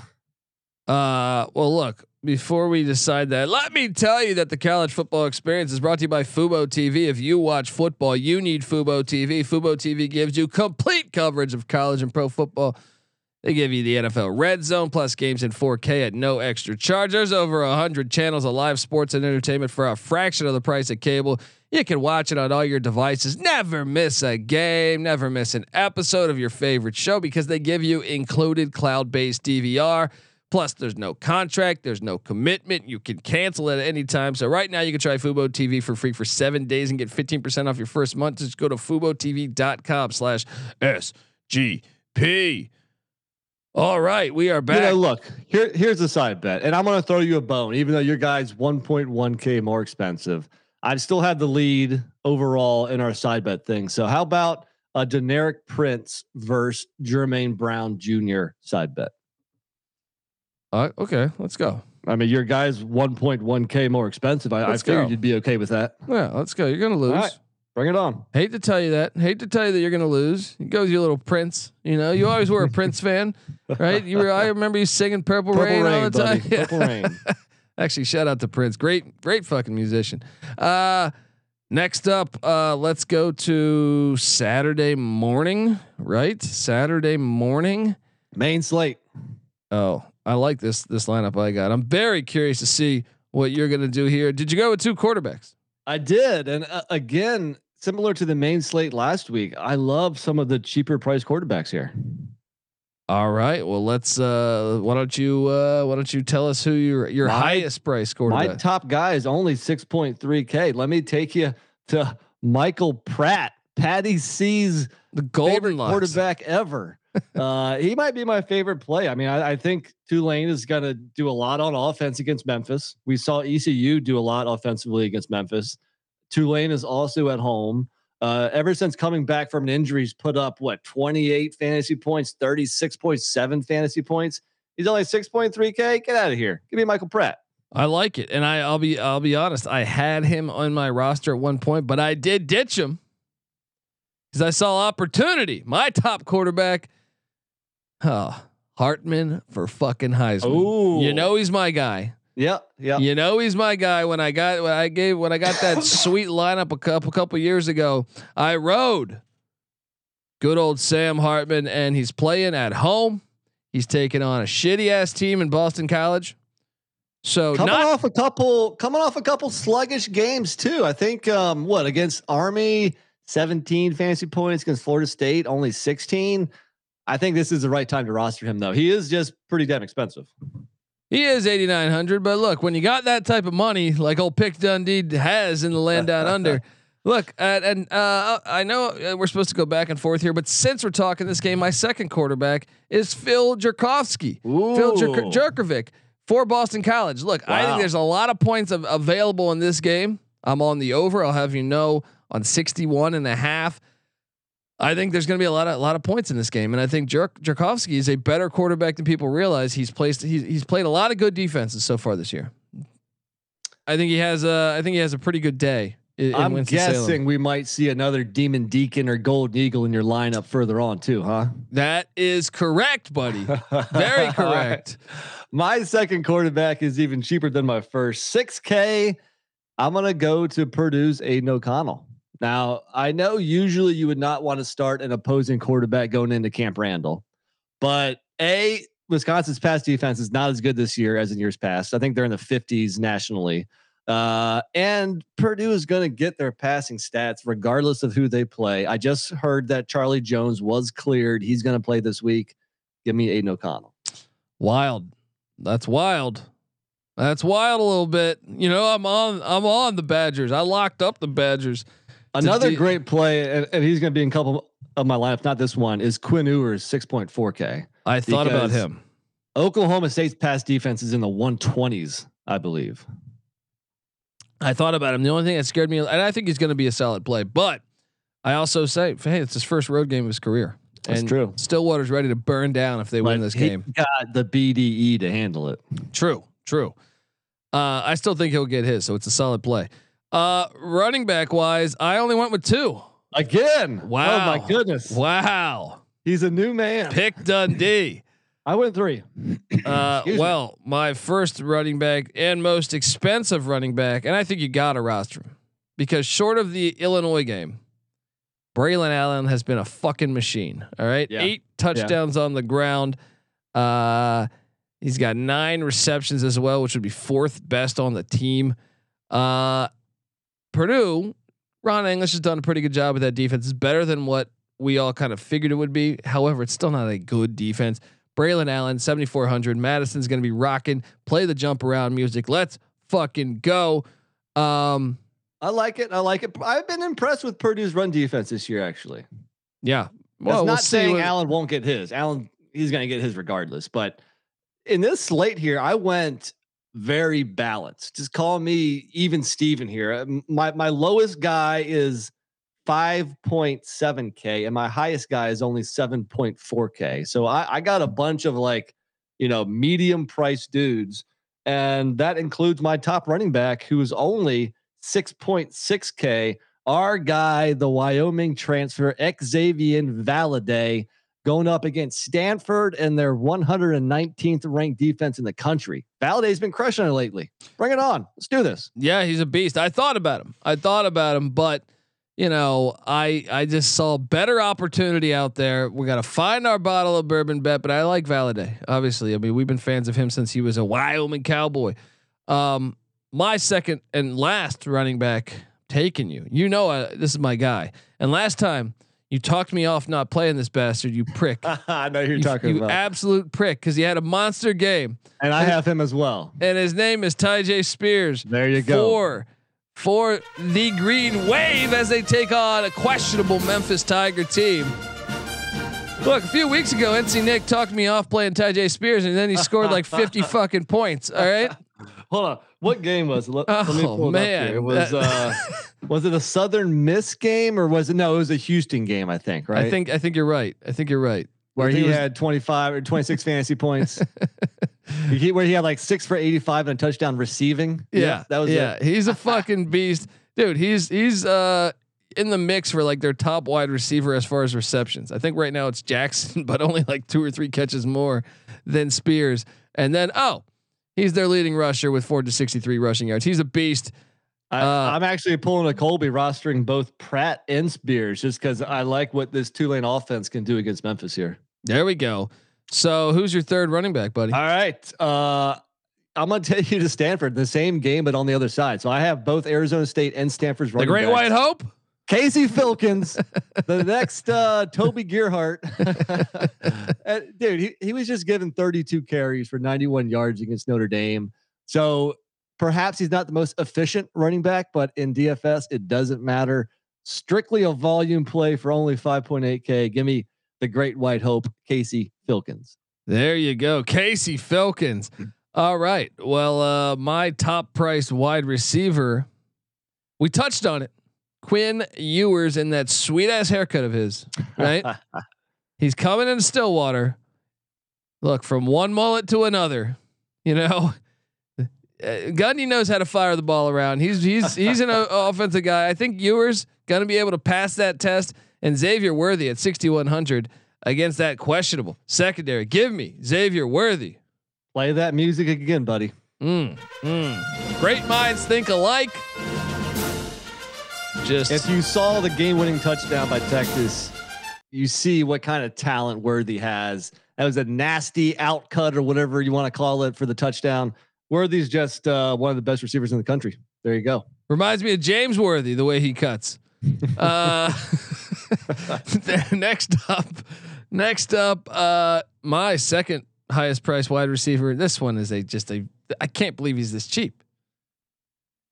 Uh, well, look, before we decide that, let me tell you that the college football experience is brought to you by Fubo TV. If you watch football, you need Fubo TV. Fubo TV gives you complete coverage of college and pro football. They give you the NFL Red Zone plus games in 4K at no extra charge. There's over hundred channels of live sports and entertainment for a fraction of the price of cable. You can watch it on all your devices. Never miss a game. Never miss an episode of your favorite show because they give you included cloud-based DVR. Plus, there's no contract, there's no commitment. You can cancel at any time. So right now, you can try Fubo TV for free for seven days and get 15% off your first month. Just go to FuboTV.com slash SGP. All right, we are back. You know, look, here, here's a side bet, and I'm going to throw you a bone, even though your guy's 1.1k more expensive. I still have the lead overall in our side bet thing. So how about a Deneric Prince versus Jermaine Brown Jr. side bet? Uh, okay, let's go. I mean, your guy's 1.1k more expensive. I, I figured go. you'd be okay with that. Yeah, let's go. You're gonna lose. All right. Bring it on. Hate to tell you that. Hate to tell you that you're gonna lose. You go with your little Prince. You know, you always were a Prince fan, right? You were. I remember you singing Purple, Purple Rain, all Rain, the time. buddy. Purple Rain. Actually, shout out to Prince. Great, great fucking musician. Uh, next up, uh, let's go to Saturday morning. Right, Saturday morning. Main slate. Oh, I like this this lineup I got. I'm very curious to see what you're gonna do here. Did you go with two quarterbacks? I did, and uh, again, similar to the main slate last week, I love some of the cheaper price quarterbacks here. All right. Well, let's. Uh, why don't you? Uh, why don't you tell us who your your My- highest price quarterback? My top guy is only 6.3k. Let me take you to Michael Pratt, Patty C's the Golden favorite quarterback ever. uh, he might be my favorite play. I mean, I, I think Tulane is going to do a lot on offense against Memphis. We saw ECU do a lot offensively against Memphis. Tulane is also at home. Uh, ever since coming back from an injury, he's put up what 28 fantasy points, 36.7 fantasy points. He's only 6.3k. Get out of here. Give me Michael Pratt. I like it, and I, I'll be I'll be honest. I had him on my roster at one point, but I did ditch him because I saw opportunity. My top quarterback, oh, Hartman for fucking Heisman. Ooh. You know he's my guy. Yep. Yep. You know he's my guy. When I got when I gave when I got that sweet lineup a couple couple years ago, I rode good old Sam Hartman, and he's playing at home. He's taking on a shitty ass team in Boston College. So coming not off a couple coming off a couple sluggish games too. I think um what against Army 17 fantasy points against Florida State only 16. I think this is the right time to roster him though. He is just pretty damn expensive. He is eighty nine hundred. But look, when you got that type of money, like old Pick Dundee has in the land down under. Look, uh, and uh, I know uh, we're supposed to go back and forth here, but since we're talking this game, my second quarterback is Phil Jerkovsky. Phil Jerk- Ooh. Jurkovec for Boston College. Look, I think there's a lot of points of, available in this game. I'm on the over. I'll have you know on 61 and a half. I think there's going to be a lot of a lot of points in this game, and I think Jerk, Jerkovsky is a better quarterback than people realize. He's placed he's, he's played a lot of good defenses so far this year. I think he has a I think he has a pretty good day. In, in I'm Winston-Salem. guessing we might see another Demon Deacon or Gold Eagle in your lineup further on too, huh? that is correct, buddy. Very correct. My second quarterback is even cheaper than my first. 6K. I'm going to go to Purdue's Aidan O'Connell. Now, I know usually you would not want to start an opposing quarterback going into Camp Randall, but A, Wisconsin's pass defense is not as good this year as in years past. I think they're in the 50s nationally. Uh, and Purdue is going to get their passing stats regardless of who they play. I just heard that Charlie Jones was cleared. He's going to play this week. Give me Aidan O'Connell. Wild. That's wild. That's wild a little bit. You know, I'm on I'm on the Badgers. I locked up the Badgers. Another great play, and, and he's going to be in a couple of my lineup. Not this one. Is Quinn Ewers six point four K. I thought about him. Oklahoma State's pass defense is in the one twenties, I believe. I thought about him. The only thing that scared me, and I think he's going to be a solid play, but I also say, hey, it's his first road game of his career. That's and true. Stillwater's ready to burn down if they win But this he game. got the BDE to handle it. True, true. Uh, I still think he'll get his, so it's a solid play. Uh, running back wise, I only went with two. Again. Wow. Oh my goodness. Wow. He's a new man. Pick Dundee. I went three. Uh, Excuse me. well, my first running back and most expensive running back, and I think you got to roster him because short of the Illinois game, Braelon Allen has been a fucking machine. All right, Yeah. eight touchdowns on the ground. Uh, he's got nine receptions as well, which would be fourth best on the team. Uh, Purdue, Ron English has done a pretty good job with that defense. It's better than what we all kind of figured it would be. However, it's still not a good defense. Braelon Allen, 7,400. Madison's going to be rocking. Play the jump around music. Let's fucking go. Um, I like it. I like it. I've been impressed with Purdue's run defense this year, actually. yeah. Well, Well, not we'll saying what- Allen won't get his. Allen, he's going to get his regardless. But in this slate here, I went very balanced. Just call me even Steven here. Um, My my lowest guy is 5.7k, and my highest guy is only 7.4k. So I, I got a bunch of like, you know, medium price dudes, and that includes my top running back, who is only 6.6k our guy, the Wyoming transfer, Xavier Valladay, going up against Stanford and their 119th ranked defense in the country. Valladay's been crushing it lately. Bring it on. Let's do this. Yeah, he's a beast. I thought about him. I thought about him, but you know, I I just saw better opportunity out there. We got to find our bottle of bourbon bet, but I like Valladay. Obviously, I mean, we've been fans of him since he was a Wyoming Cowboy. Um, my second and last running back taking you. You know, uh, this is my guy. And last time you talked me off not playing this bastard, you prick. I know you're you, talking you about. absolute prick because he had a monster game, and I have him as well. and his name is Tyjae Spears There you go. for for the Green Wave as they take on a questionable Memphis Tiger team. Look, a few weeks ago, NC Nick talked me off playing Tyjae Spears, and then he scored like 50 fucking points. All right. Hold on. What game was it? Let, let me Oh, pull it up man. here. It was uh was it a Southern Miss game or was it no, it was a Houston game, I think, right? I think I think you're right. I think you're right. where he was- had 25 or 26 fantasy points. He- where he had like six for 85 and a touchdown receiving. Yeah, that was yeah. it. He's a fucking beast, dude. He's he's uh in the mix for like their top wide receiver as far as receptions. I think right now it's Jackson, but only like two or three catches more than Spears. And then oh, he's their leading rusher with four to sixty three rushing yards. He's a beast. I, Uh, I'm actually pulling a Colby rostering both Pratt and Spears just because I like what this Tulane offense can do against Memphis here. There we go. So who's your third running back, buddy? All right. Uh, I'm going to take you to Stanford, the same game, but on the other side. So I have both Arizona State and Stanford's running the Great backs. White Hope. Casey Filkins, the next uh, Toby Gerhart. Dude, he, he was just given 32 carries for 91 yards against Notre Dame. So perhaps he's not the most efficient running back, but in DFS, it doesn't matter. Strictly a volume play for only 5.8K. Give me the Great White Hope, Casey Filkins. There you go, Casey Filkins. All right. Well, uh, my top price wide receiver, we touched on it. Quinn Ewers in that sweet ass haircut of his, right? He's coming in Stillwater. Look, from one mullet to another, you know. Uh, Gundy knows how to fire the ball around. He's he's he's an offensive guy. I think Ewers gonna be able to pass that test. And Xavier Worthy at 6100 against that questionable secondary. Give me Xavier Worthy. Play that music again, buddy. Mm, mm. Great minds think alike. Just If you saw the game-winning touchdown by Texas, you see what kind of talent Worthy has. That was a nasty outcut or whatever you want to call it for the touchdown. Worthy's just uh, one of the best receivers in the country. There you go. Reminds me of James Worthy the way he cuts. uh, next up, next up, uh, my second highest price wide receiver. This one is a just a. I can't believe he's this cheap.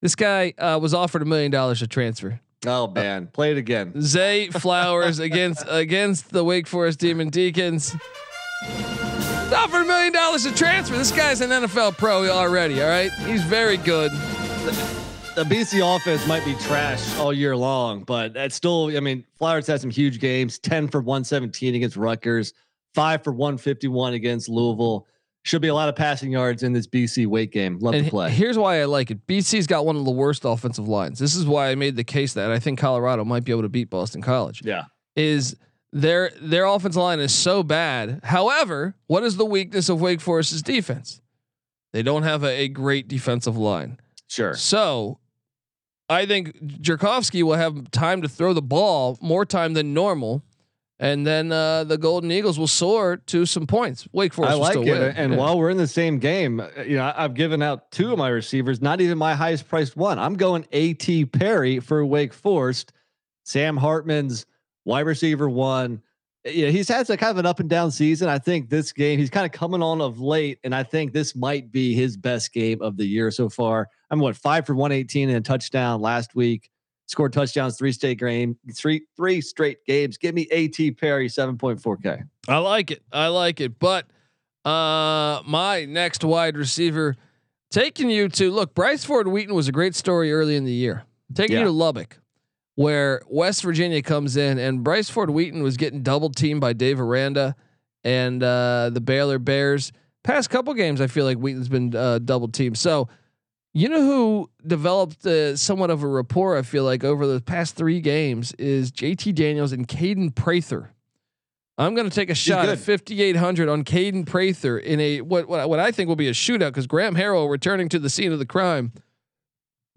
This guy uh, was offered a million dollars to transfer. Oh man, play it again. Zay Flowers against against the Wake Forest Demon Deacons. Offered a million dollars to transfer. This guy's an NFL pro already. All right, he's very good. The BC offense might be trash all year long, but that's still. I mean, Flowers had some huge games: ten for one seventeen against Rutgers, five for one fifty one against Louisville. Should be a lot of passing yards in this BC weight game. Love And to play. here's why I like it. BC's got one of the worst offensive lines. This is why I made the case that I think Colorado might be able to beat Boston College. yeah. Is their their offensive line is so bad. However, what is the weakness of Wake Forest's defense? They don't have a, a great defensive line. Sure. So I think Jerkovsky will have time to throw the ball more time than normal. And then uh, the Golden Eagles will soar to some points. Wake Forest I like still it. win. And Yeah. while we're in the same game, uh, you know, I've given out two of my receivers, not even my highest priced one. I'm going AT Perry for Wake Forest. Sam Hartman's wide receiver one. Yeah, he's had a kind of an up and down season. I think this game he's kind of coming on of late, and I think this might be his best game of the year so far. I'm what five for 118 and a touchdown last week. Scored touchdowns three straight game, three three straight games. Give me AT Perry 7.4K. I like it. I like it. But uh my next wide receiver taking you to look, Bryce Ford Wheaton was a great story early in the year. Taking Yeah. you to Lubbock, where West Virginia comes in and Bryce Ford Wheaton was getting double teamed by Dave Aranda and uh the Baylor Bears. Past couple games, I feel like Wheaton's been uh, double teamed. So you know who developed uh, somewhat of a rapport, I feel like, over the past three games is JT Daniels and Kaden Prather. I'm going to take a shot at 5800 on Kaden Prather in a what, what what I think will be a shootout because Graham Harrell returning to the scene of the crime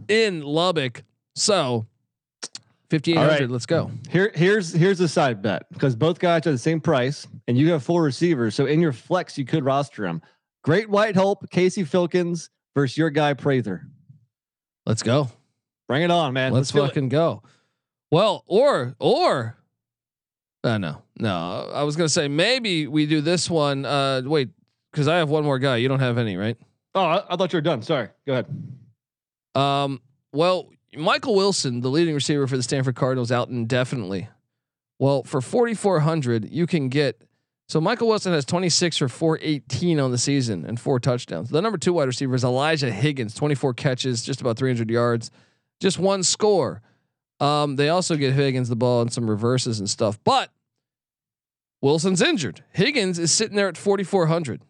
in Lubbock. So 5800, All right. let's go. Here, here's here's a side bet because both guys are the same price, and you have four receivers. So in your flex, you could roster them. Great White Hope, Casey Filkins versus your guy Prather. Let's go. Bring it on, man. Let's it. fucking go. Well, or or uh, no, no. I was gonna say maybe we do this one. Uh, wait, because I have one more guy. You don't have any, right? Oh, I, I thought you were done. Sorry. Go ahead. Um, well, Michael Wilson, the leading receiver for the Stanford Cardinals, out indefinitely. Well, for 4,400, you can get. So Michael Wilson has 26 for 418 on the season and four touchdowns. The number two wide receiver is Elijah Higgins, 24 catches, just about 300 yards, just one score. Um, they also get Higgins the ball and some reverses and stuff, but Wilson's injured. Higgins is sitting there at 4,400.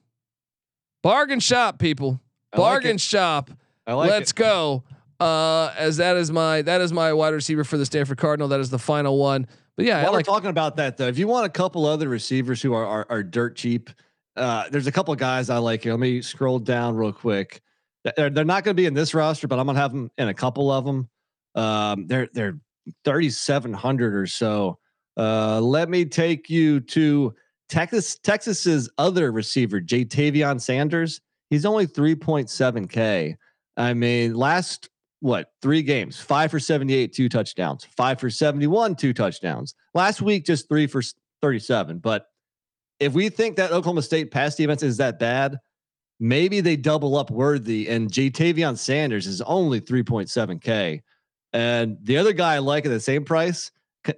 Bargain shop, people. I like Bargain shop. I like Let's it. go. Uh, as that is my that is my wide receiver for the Stanford Cardinal. That is the final one. But yeah, I While like we're talking about that, though, if you want a couple other receivers who are are, are dirt cheap, uh, there's a couple of guys I like here. Let me scroll down real quick. They're, they're not going to be in this roster, but I'm going to have them in a couple of them. Um, they're they're 3,700 or so. Uh, let me take you to Texas Texas's other receiver, Ja'Tavion Sanders. He's only 3.7k. I mean, last what three games? Five for 78, two touchdowns. Five for 71, two touchdowns. Last week, just three for 37. But if we think that Oklahoma State pass defense is that bad, maybe they double up Worthy and Ja'Tavion Sanders is only 3.7k. And the other guy I like at the same price,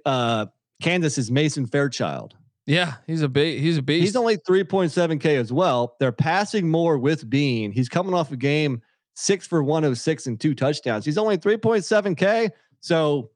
uh, Kansas is Mason Fairchild. yeah, he's a big he's a beast. He's only 3.7K as well. They're passing more with Bean. He's coming off a game six for 106 and two touchdowns. He's only 3.7K. So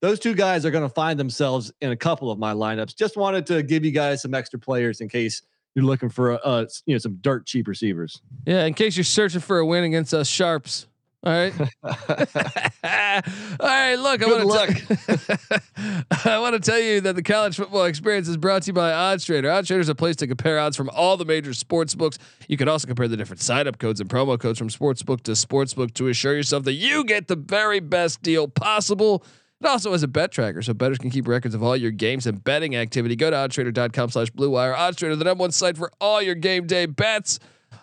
those two guys are going to find themselves in a couple of my lineups. Just wanted to give you guys some extra players in case you're looking for uh, you know some dirt cheap receivers. yeah, in case you're searching for a win against us sharps. All right. All right. Look, I Good want to. I want to tell you that the college football experience is brought to you by OddsTrader. OddsTrader is a place to compare odds from all the major sports books. You can also compare the different sign-up codes and promo codes from sportsbook to sportsbook to assure yourself that you get the very best deal possible. It also has a bet tracker, so bettors can keep records of all your games and betting activity. Go to oddstrader.com slash blue wire. OddsTrader, the number one site for all your game day bets.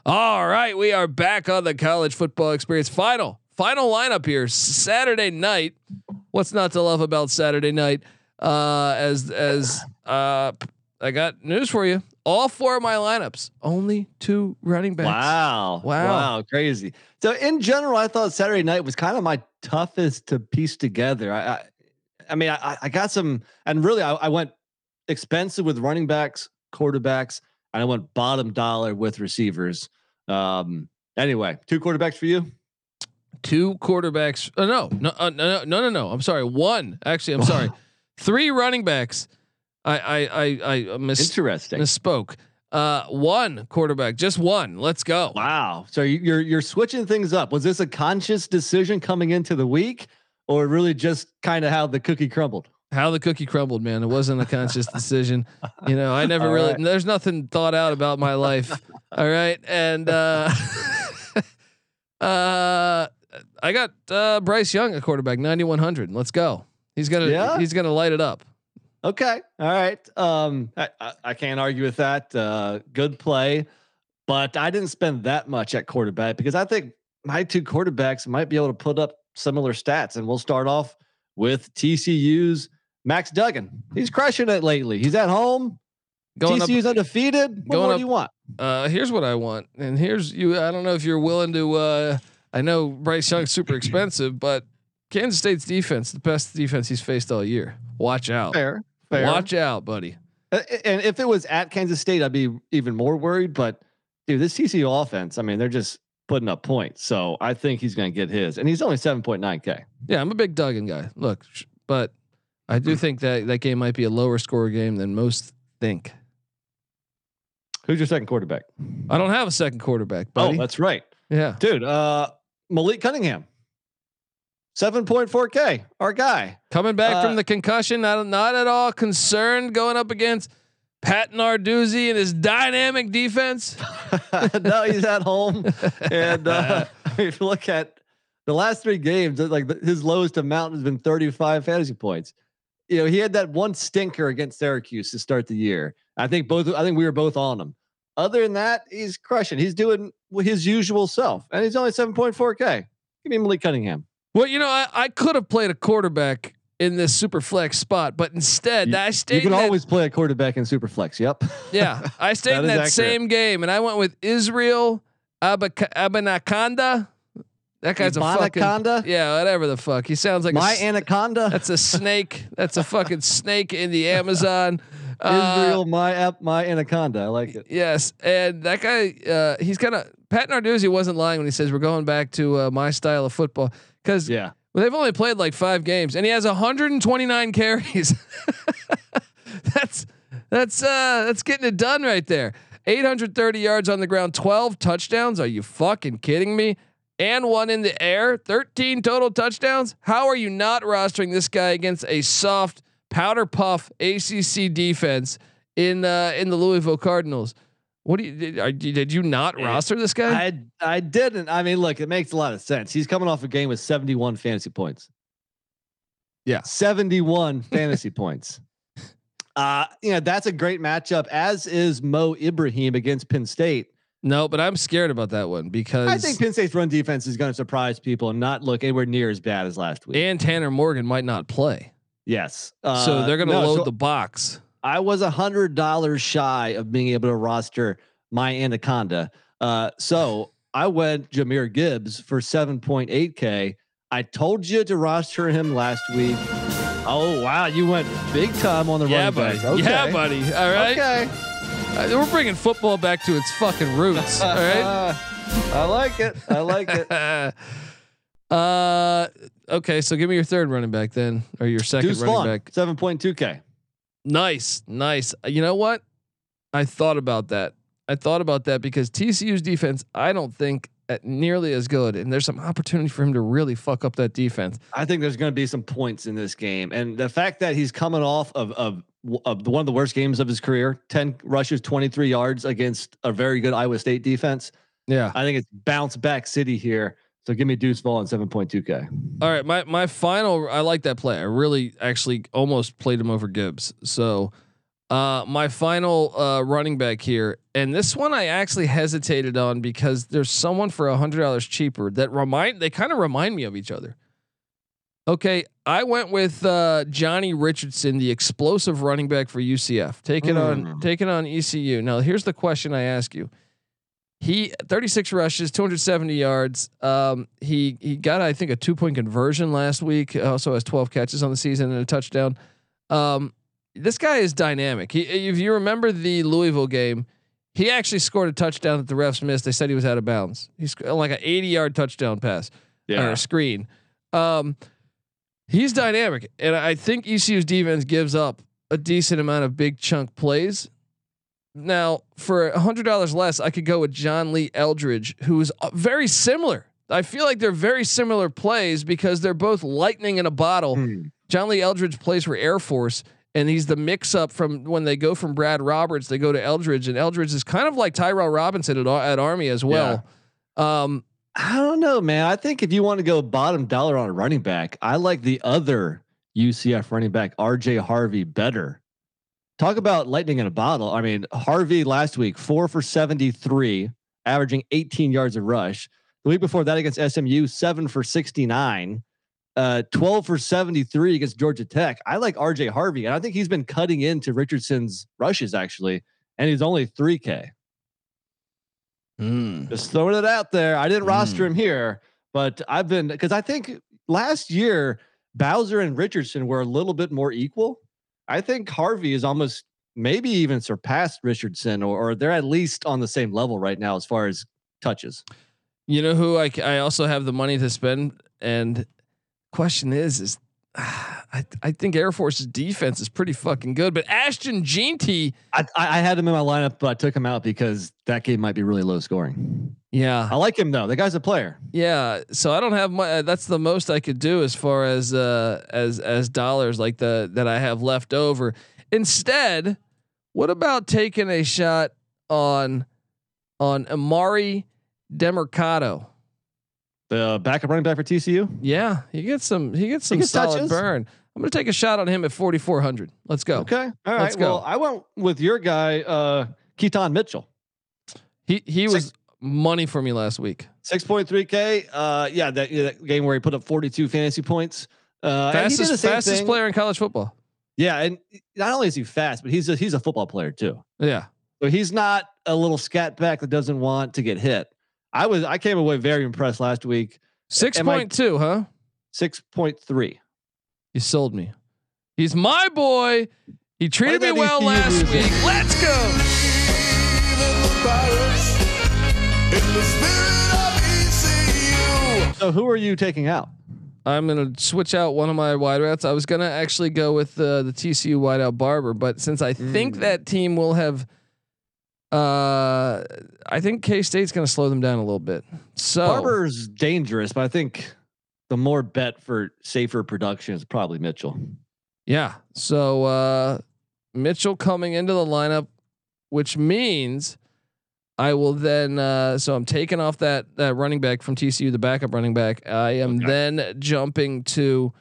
All right, we are back on the college football experience. Final, final lineup here. Saturday night. What's not to love about Saturday night? Uh, as as uh, I got news for you. All four of my lineups, only two running backs. Wow. Wow. Wow. Crazy. So in general, I thought Saturday night was kind of my toughest to piece together. I I, I mean, I, I got some and really I, I went expensive with running backs, quarterbacks, I went bottom dollar with receivers. Um anyway, two quarterbacks for you. Two quarterbacks. Oh no, no, uh, no, no, no, no. I'm sorry. One. Actually, I'm sorry. Three running backs. I I I I mis- Interesting. misspoke. Uh, one quarterback, just one. Let's go. Wow. So you- you're you're switching things up. Was this a conscious decision coming into the week, or really just kind of how the cookie crumbled? How the cookie crumbled, man. It wasn't a conscious decision. You know, I never All really. right. There's nothing thought out about my life. All right, and uh, uh, I got uh, Bryce Young, a quarterback, 9100. Let's go. He's gonna Yeah? he's gonna light it up. Okay. All right. Um, I, I, I can't argue with that. Uh, good play, but I didn't spend that much at quarterback because I think my two quarterbacks might be able to put up similar stats. And we'll start off with TCU's Max Duggan. He's crushing it lately. He's at home. Going TCU's up, undefeated. What more up- do you want? uh, here's what I want, and here's you. I don't know if you're willing to. Uh, I know Bryce Young's super expensive, but Kansas State's defense, the best defense he's faced all year. Watch out. Fair. Fair. Watch out, buddy. Uh, And if it was at Kansas State, I'd be even more worried. But dude, this TCU offense, I mean, they're just putting up points. So I think he's going to get his, and he's only seven point nine k. Yeah, I'm a big Duggan guy. Look, sh- but I do think that that game might be a lower score game than most think. Who's your second quarterback? I don't have a second quarterback, Oh, that's right, yeah. dude. Uh, Malik Cunningham, seven point four k. Our guy. Coming back Uh, from the concussion, not not at all concerned going up against Pat Narduzzi and his dynamic defense. no, he's at home, and uh, if you look at the last three games, like his lowest amount has been thirty five fantasy points. You know, he had that one stinker against Syracuse to start the year. I think both. I think we were both on him. Other than that, he's crushing. He's doing his usual self, and he's only seven point four k. Give me Malik Cunningham. Well, you know, I, I could have played a quarterback in this super flex spot, but instead You- I stayed. You can always play a quarterback in super flex. Yep. yeah, I stayed That in that accurate. same game, and I went with Israel Abanikanda. That guy's a fucking Anaconda? yeah, whatever the fuck. He sounds like My s- anaconda. That's a snake. That's a fucking snake in the Amazon. Uh, Israel. My app. My anaconda. I like it. Yes, and that guy, uh, he's kind of Pat Narduzzi wasn't lying when he says we're going back to uh, my style of football because Yeah. well, they've only played like five games, and he has 129 carries. that's that's uh, that's getting it done right there. 830 yards on the ground, 12 touchdowns. Are you fucking kidding me? And one in the air, 13 total touchdowns. How are you not rostering this guy against a soft powder puff ACC defense in uh, in the Louisville Cardinals? What do you did, are, did you not roster this guy? I I didn't. I mean, look, it makes a lot of sense. He's coming off a game with 71 fantasy points. Yeah. 71 fantasy points. Uh, you know, that's a great matchup, as is Mo Ibrahim against Penn State. No, but I'm scared about that one because I think Penn State's run defense is going to surprise people and not look anywhere near as bad as last week. and Tanner Morgan might not play. yes. so Uh, they're going to no, load so the box. I was a hundred dollars shy of being able to roster my anaconda. Uh, so I went Jahmyr Gibbs for 7.8k. I told you to roster him last week. Oh wow, you went big time on the Yeah, running buddy. Okay. Yeah, buddy. All right. Okay. Uh, we're bringing football back to its fucking roots. all right. I like it. I like it. uh, okay. So give me your third running back then, or your second Deuce running Vaughn, back. 7.2k. Nice, nice. Uh, You know what? I thought about that. I thought about that because TCU's defense, I don't think at nearly as good, and there's some opportunity for him to really fuck up that defense. I think there's going to be some points in this game, and the fact that he's coming off of of, of one of the worst games of his career, ten rushes, twenty three yards against a very good Iowa State defense. Yeah. I think it's bounce back city here. So give me Deuce Ball and seven point two k. All right, my my final. I like that play. I really actually almost played him over Gibbs. So, uh, my final uh, running back here, and this one I actually hesitated on because there's someone for a hundred dollars cheaper that remind they kind of remind me of each other. Okay, I went with uh, Johnny Richardson, the explosive running back for UCF, taking on Mm. taking on ECU. Now, here's the question I ask you. He 36 rushes, 270 yards. Um, he he got I think a two point conversion last week. Also has 12 catches on the season and a touchdown. Um, this guy is dynamic. He, if you remember the Louisville game, he actually scored a touchdown that the refs missed. They said he was out of bounds. He's like an 80 yard touchdown pass or a screen. Um, he's dynamic, and I think ECU's defense gives up a decent amount of big chunk plays. Now, for a hundred dollars less, I could go with John Lee Eldridge, who is uh, very similar. I feel like they're very similar plays because they're both lightning in a bottle. Hmm. John Lee Eldridge plays for Air Force, and he's the mix up from when they go from Brad Roberts, they go to Eldridge, and Eldridge is kind of like Tyrell Robinson at, at Army as well. Um, I don't know, man. I think if you want to go bottom dollar on a running back, I like the other UCF running back RJ Harvey better. Talk about lightning in a bottle. I mean, Harvey last week, four for 73, averaging 18 yards of rush. The week before that against SMU, seven for 69, uh, 12 for 73 against Georgia Tech. I like RJ Harvey, and I think he's been cutting into Richardson's rushes actually, and he's only 3K. Mm. Just throwing it out there. I didn't roster him here, but I've been because I think last year Bowser and Richardson were a little bit more equal. I think Harvey is almost maybe even surpassed Richardson, or, or they're at least on the same level right now as far as touches. You know who I I also have the money to spend, and question is is I I think Air Force's defense is pretty fucking good, but Ashton Jeanty, I, I had him in my lineup, but I took him out because that game might be really low scoring. yeah, I like him though. The guy's a player. Yeah, so I don't have my. That's the most I could do as far as uh as as dollars like the that I have left over. Instead, what about taking a shot on on Amari Demercado? The backup running back for TCU. Yeah, he gets some. He gets some he gets solid touches. burn. I'm gonna take a shot on him at 4400. Let's go. Okay. All right. Let's go. Well, I went with your guy, uh, Keaton Mitchell. He he Six- was money for me last week. Six point three K. Uh, yeah, that, that game where he put up forty two fantasy points. Uh, and he did the Fastest fastest thing. player in college football. Yeah, and not only is he fast, but he's a, he's a football player too. Yeah. So he's not a little scat back that doesn't want to get hit. I was I came away very impressed last week. Six point two, huh? Six point three. You sold me. He's my boy. He treated me well last music. week. Let's go. So who are you taking out? I'm gonna switch out one of my wideouts. I was gonna actually go with uh, the TCU wideout Barber, but since I think Mm. that team will have, uh, I think K State's gonna slow them down a little bit. So Barber's dangerous, but I think the more bet for safer production is probably Mitchell. yeah. So uh, Mitchell coming into the lineup, which means I will then. Uh, so I'm taking off that that running back from TCU, the backup running back. I am Okay. then jumping to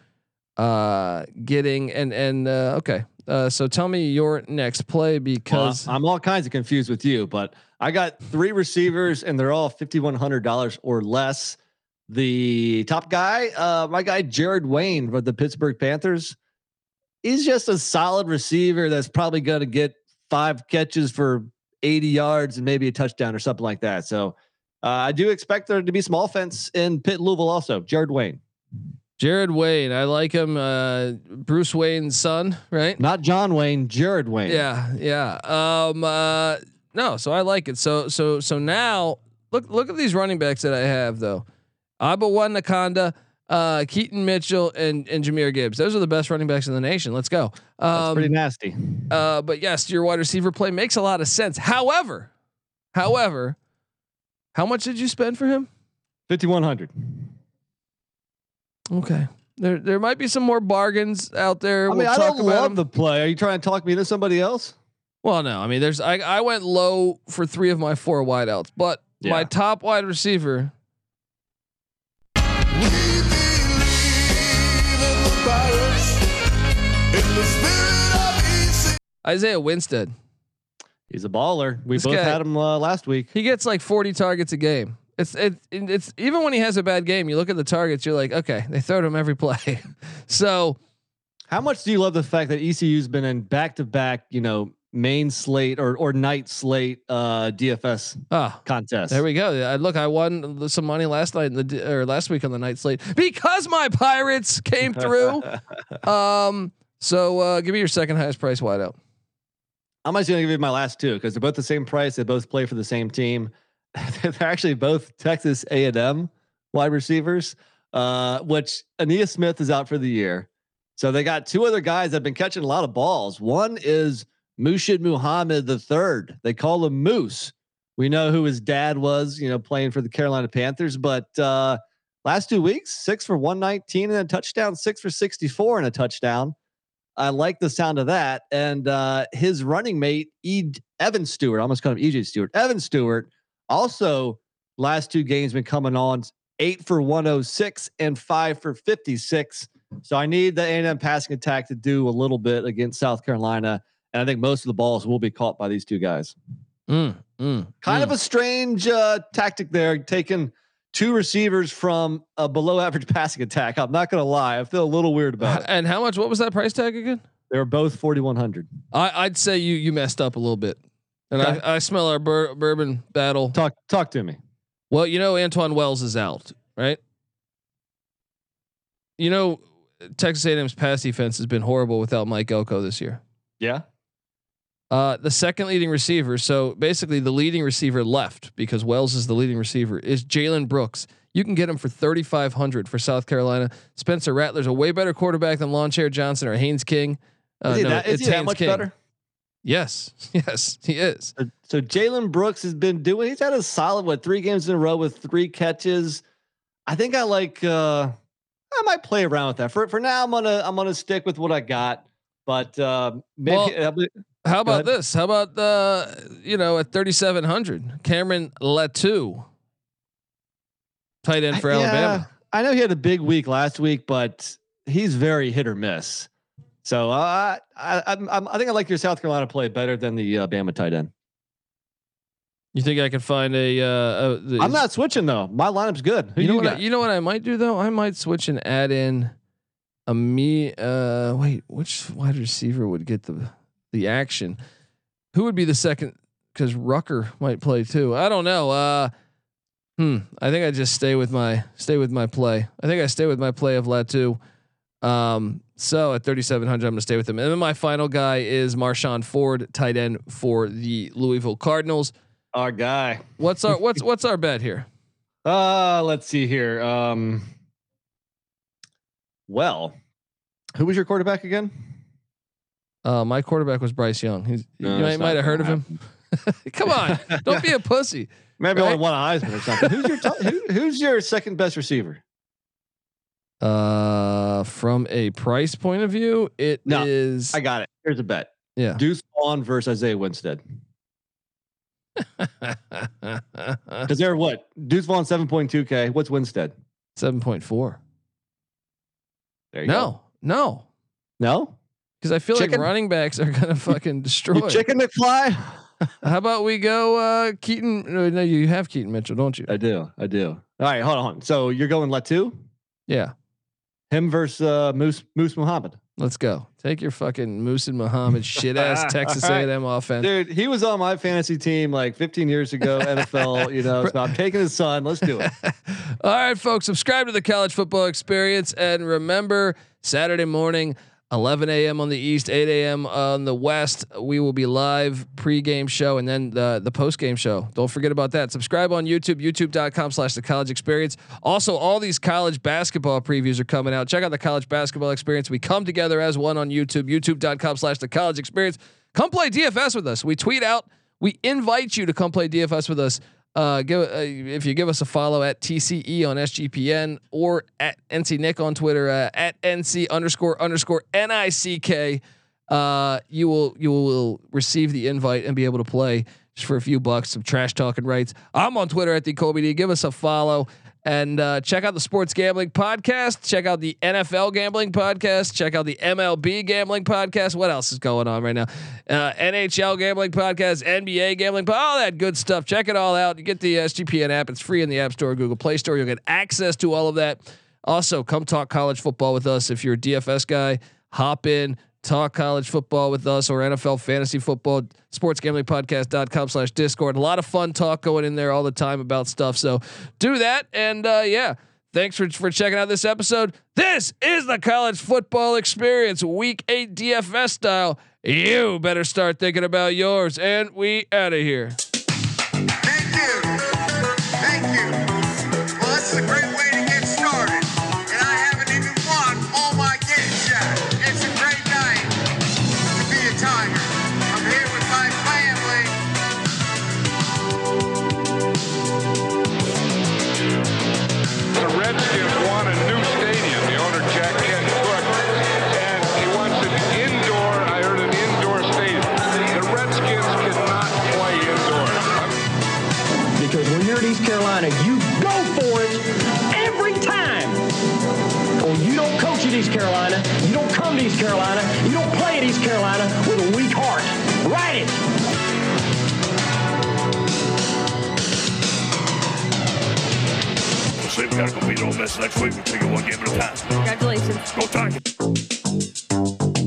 uh, getting and and uh, okay. Uh, so tell me your next play Well, because I'm all kinds of confused with you, but I got three receivers and they're all fifty one hundred dollars or less. The top guy, uh, my guy Jared Wayne for the Pittsburgh Panthers, he's just a solid receiver that's probably going to get five catches for eighty yards and maybe a touchdown or something like that. So uh, I do expect there to be some offense in Pitt Louisville also. Jared Wayne, Jared Wayne, I like him. Uh, Bruce Wayne's son, right? not John Wayne, Jared Wayne. Yeah, yeah. Um, uh, no, so I like it. So, so, so now look, look at these running backs that I have though. Abanikanda, uh, Keaton Mitchell, and and Jahmyr Gibbs. Those are the best running backs in the nation. Let's go. that's pretty Um, nasty. uh, but yes, your wide receiver play makes a lot of sense. However, however, how much did you spend for him? Fifty one hundred. Okay. There, there might be some more bargains out there. I mean, we'll I talk don't about love 'em. the play. Are you trying to talk me into somebody else? Well, no, I mean, there's I I went low for three of my four wideouts, but my top wide receiver. Isaiah Winstead. He's a baller. We This both guy- had him uh, last week. He gets like 40 targets a game. It's it, it's even when he has a bad game, you look at the targets, you're like, okay, they throw to him every play. so How much do you love the fact that ECU's been in back to back, you know, main slate or or night slate uh DFS ah, contest? There we go. I, look, I won some money last night in the or last week on the night slate because my Pirates came through. um, so uh, give me your second highest price wideout. I'm actually gonna give you my last two because they're both the same price. They both play for the same team. they're actually both Texas A&M wide receivers, uh, which Ainias Smith is out for the year. So they got two other guys that have been catching a lot of balls. One is Muhsin Muhammad the third. They call him Moose. We know who his dad was, you know, playing for the Carolina Panthers. But uh, last two weeks, six for 119 and a touchdown, six for 64 and a touchdown. I like the sound of that. And uh, his running mate, e- Evan Stewart, I almost called him EJ Stewart. Evan Stewart also last two games been coming on eight for 106 and five for 56. So I need the A&M passing attack to do a little bit against South Carolina, and I think most of the balls will be caught by these two guys. Mm, mm, Kind mm. of a strange uh, tactic there, taking two receivers from a below average passing attack. I'm not going to lie, I feel a little weird about it. And how much? What was that price tag again? They were both 4100. I, I'd say you you messed up a little bit, and Okay. I, I smell our bur- bourbon battle. Talk talk to me. Well, you know Antwane Wells is out, right? You know Texas A&M's pass defense has been horrible without Mike Elko this year. Yeah. Uh, the second leading receiver, so basically the leading receiver left because Wells is the leading receiver, is Jalen Brooks. You can get him for thirty five hundred for South Carolina. Spencer Rattler's a way better quarterback than Lawn Chair Johnson or Haynes King. Uh, Is he no, that, is it's he that Haynes much King. better? Yes, yes, he is. So, Jalen Brooks has been doing. He's had a solid what three games in a row with three catches. I think I like. uh I might play around with that. For for now, I'm gonna I'm gonna stick with what I got. But uh, maybe Well, How about this? How about the you know at thirty seven hundred, Cameron Latu, tight end for I- Alabama. yeah, I know he had a big week last week, but he's very hit or miss. So uh, I I'm, I'm, I think I like your South Carolina play better than the uh, Bama tight end. You think I could find a? Uh, a the, I'm not switching though. My lineup's good. Who You know you what? I, you know what I might do though. I might switch and add in a me. Uh, wait, which wide receiver would get the the action? Who would be the second? Because Rucker might play too. I don't know. Uh, hmm. I think I just stay with my stay with my play. I think I stay with my play of Latu. Um, so at 3,700, I'm going to stay with him. And then my final guy is Marshon Ford, tight end for the Louisville Cardinals. Our guy. What's our what's what's our bet here? Uh, let's see here. Um, well, who was your quarterback again? Uh, my quarterback was Bryce Young. He's, No, you might, might have heard of him. Come on, don't be a pussy. Maybe Right? only one Heisman or something. Who's your t- who, who's your second best receiver? Uh, from a price point of view, it is. No, I got it. Here's a bet: yeah. Deuce Vaughn versus Isaiah Winstead. Because they're what? Deuce Vaughn seven point two k. What's Winstead? Seven point four. There you go. No, no, No. because I feel Chicken? like running backs are gonna fucking destroy. Chicken McFly. How about we go uh Keaton? No, no, you have Keaton Mitchell, don't you? I do. I do. All right, hold on. So you're going Latu? Yeah. Him versus uh, Moose Moose Muhammad. Let's go. Take your fucking Moose and Muhammad shit ass Texas right. A&M offense. Dude, he was on my fantasy team like 15 years ago, NFL, you know. So I'm taking his son. Let's do it. All right, folks, subscribe to the college football experience. And remember, Saturday morning, 11 a.m. on the East, 8 a.m. on the West, we will be live pregame show and then the, the postgame show. Don't forget about that. Subscribe on YouTube, youtube.com slash the college experience. Also, all these college basketball previews are coming out. Check out the college basketball experience. We come together as one on YouTube, youtube.com slash the college experience. Come play DFS with us. We tweet out, we invite you to come play DFS with us. Uh, give uh, if you give us a follow at TCE on SGPN or at NC Nick on Twitter uh, at NC underscore underscore NICK. Uh, you will you will receive the invite and be able to play just for a few bucks. Some trash talking rights. I'm on Twitter at the Colby D. Give us a follow and uh, check out the Sports Gambling Podcast. Check out the NFL Gambling Podcast. Check out the MLB Gambling Podcast. What else is going on right now? Uh, NHL Gambling Podcast, NBA Gambling, all that good stuff. Check it all out. You get the SGPN app. It's free in the App Store, Google Play Store. You'll get access to all of that. Also, come talk college football with us. If you're a DFS guy, hop in, talk college football with us or NFL fantasy football, sports gambling sportsgamblingpodcast.com slash discord. A lot of fun talk going in there all the time about stuff. So do that. And uh, yeah, thanks for, for checking out this episode. This is the college football experience, week eight DFS style. You better start thinking about yours. And we out of here. East Carolina. You don't come to East Carolina. You don't play at East Carolina with a weak heart. Write it. sleep. Gotta go beat Ole Miss next week. We'll take it one game at a time. Congratulations. Go Tigers.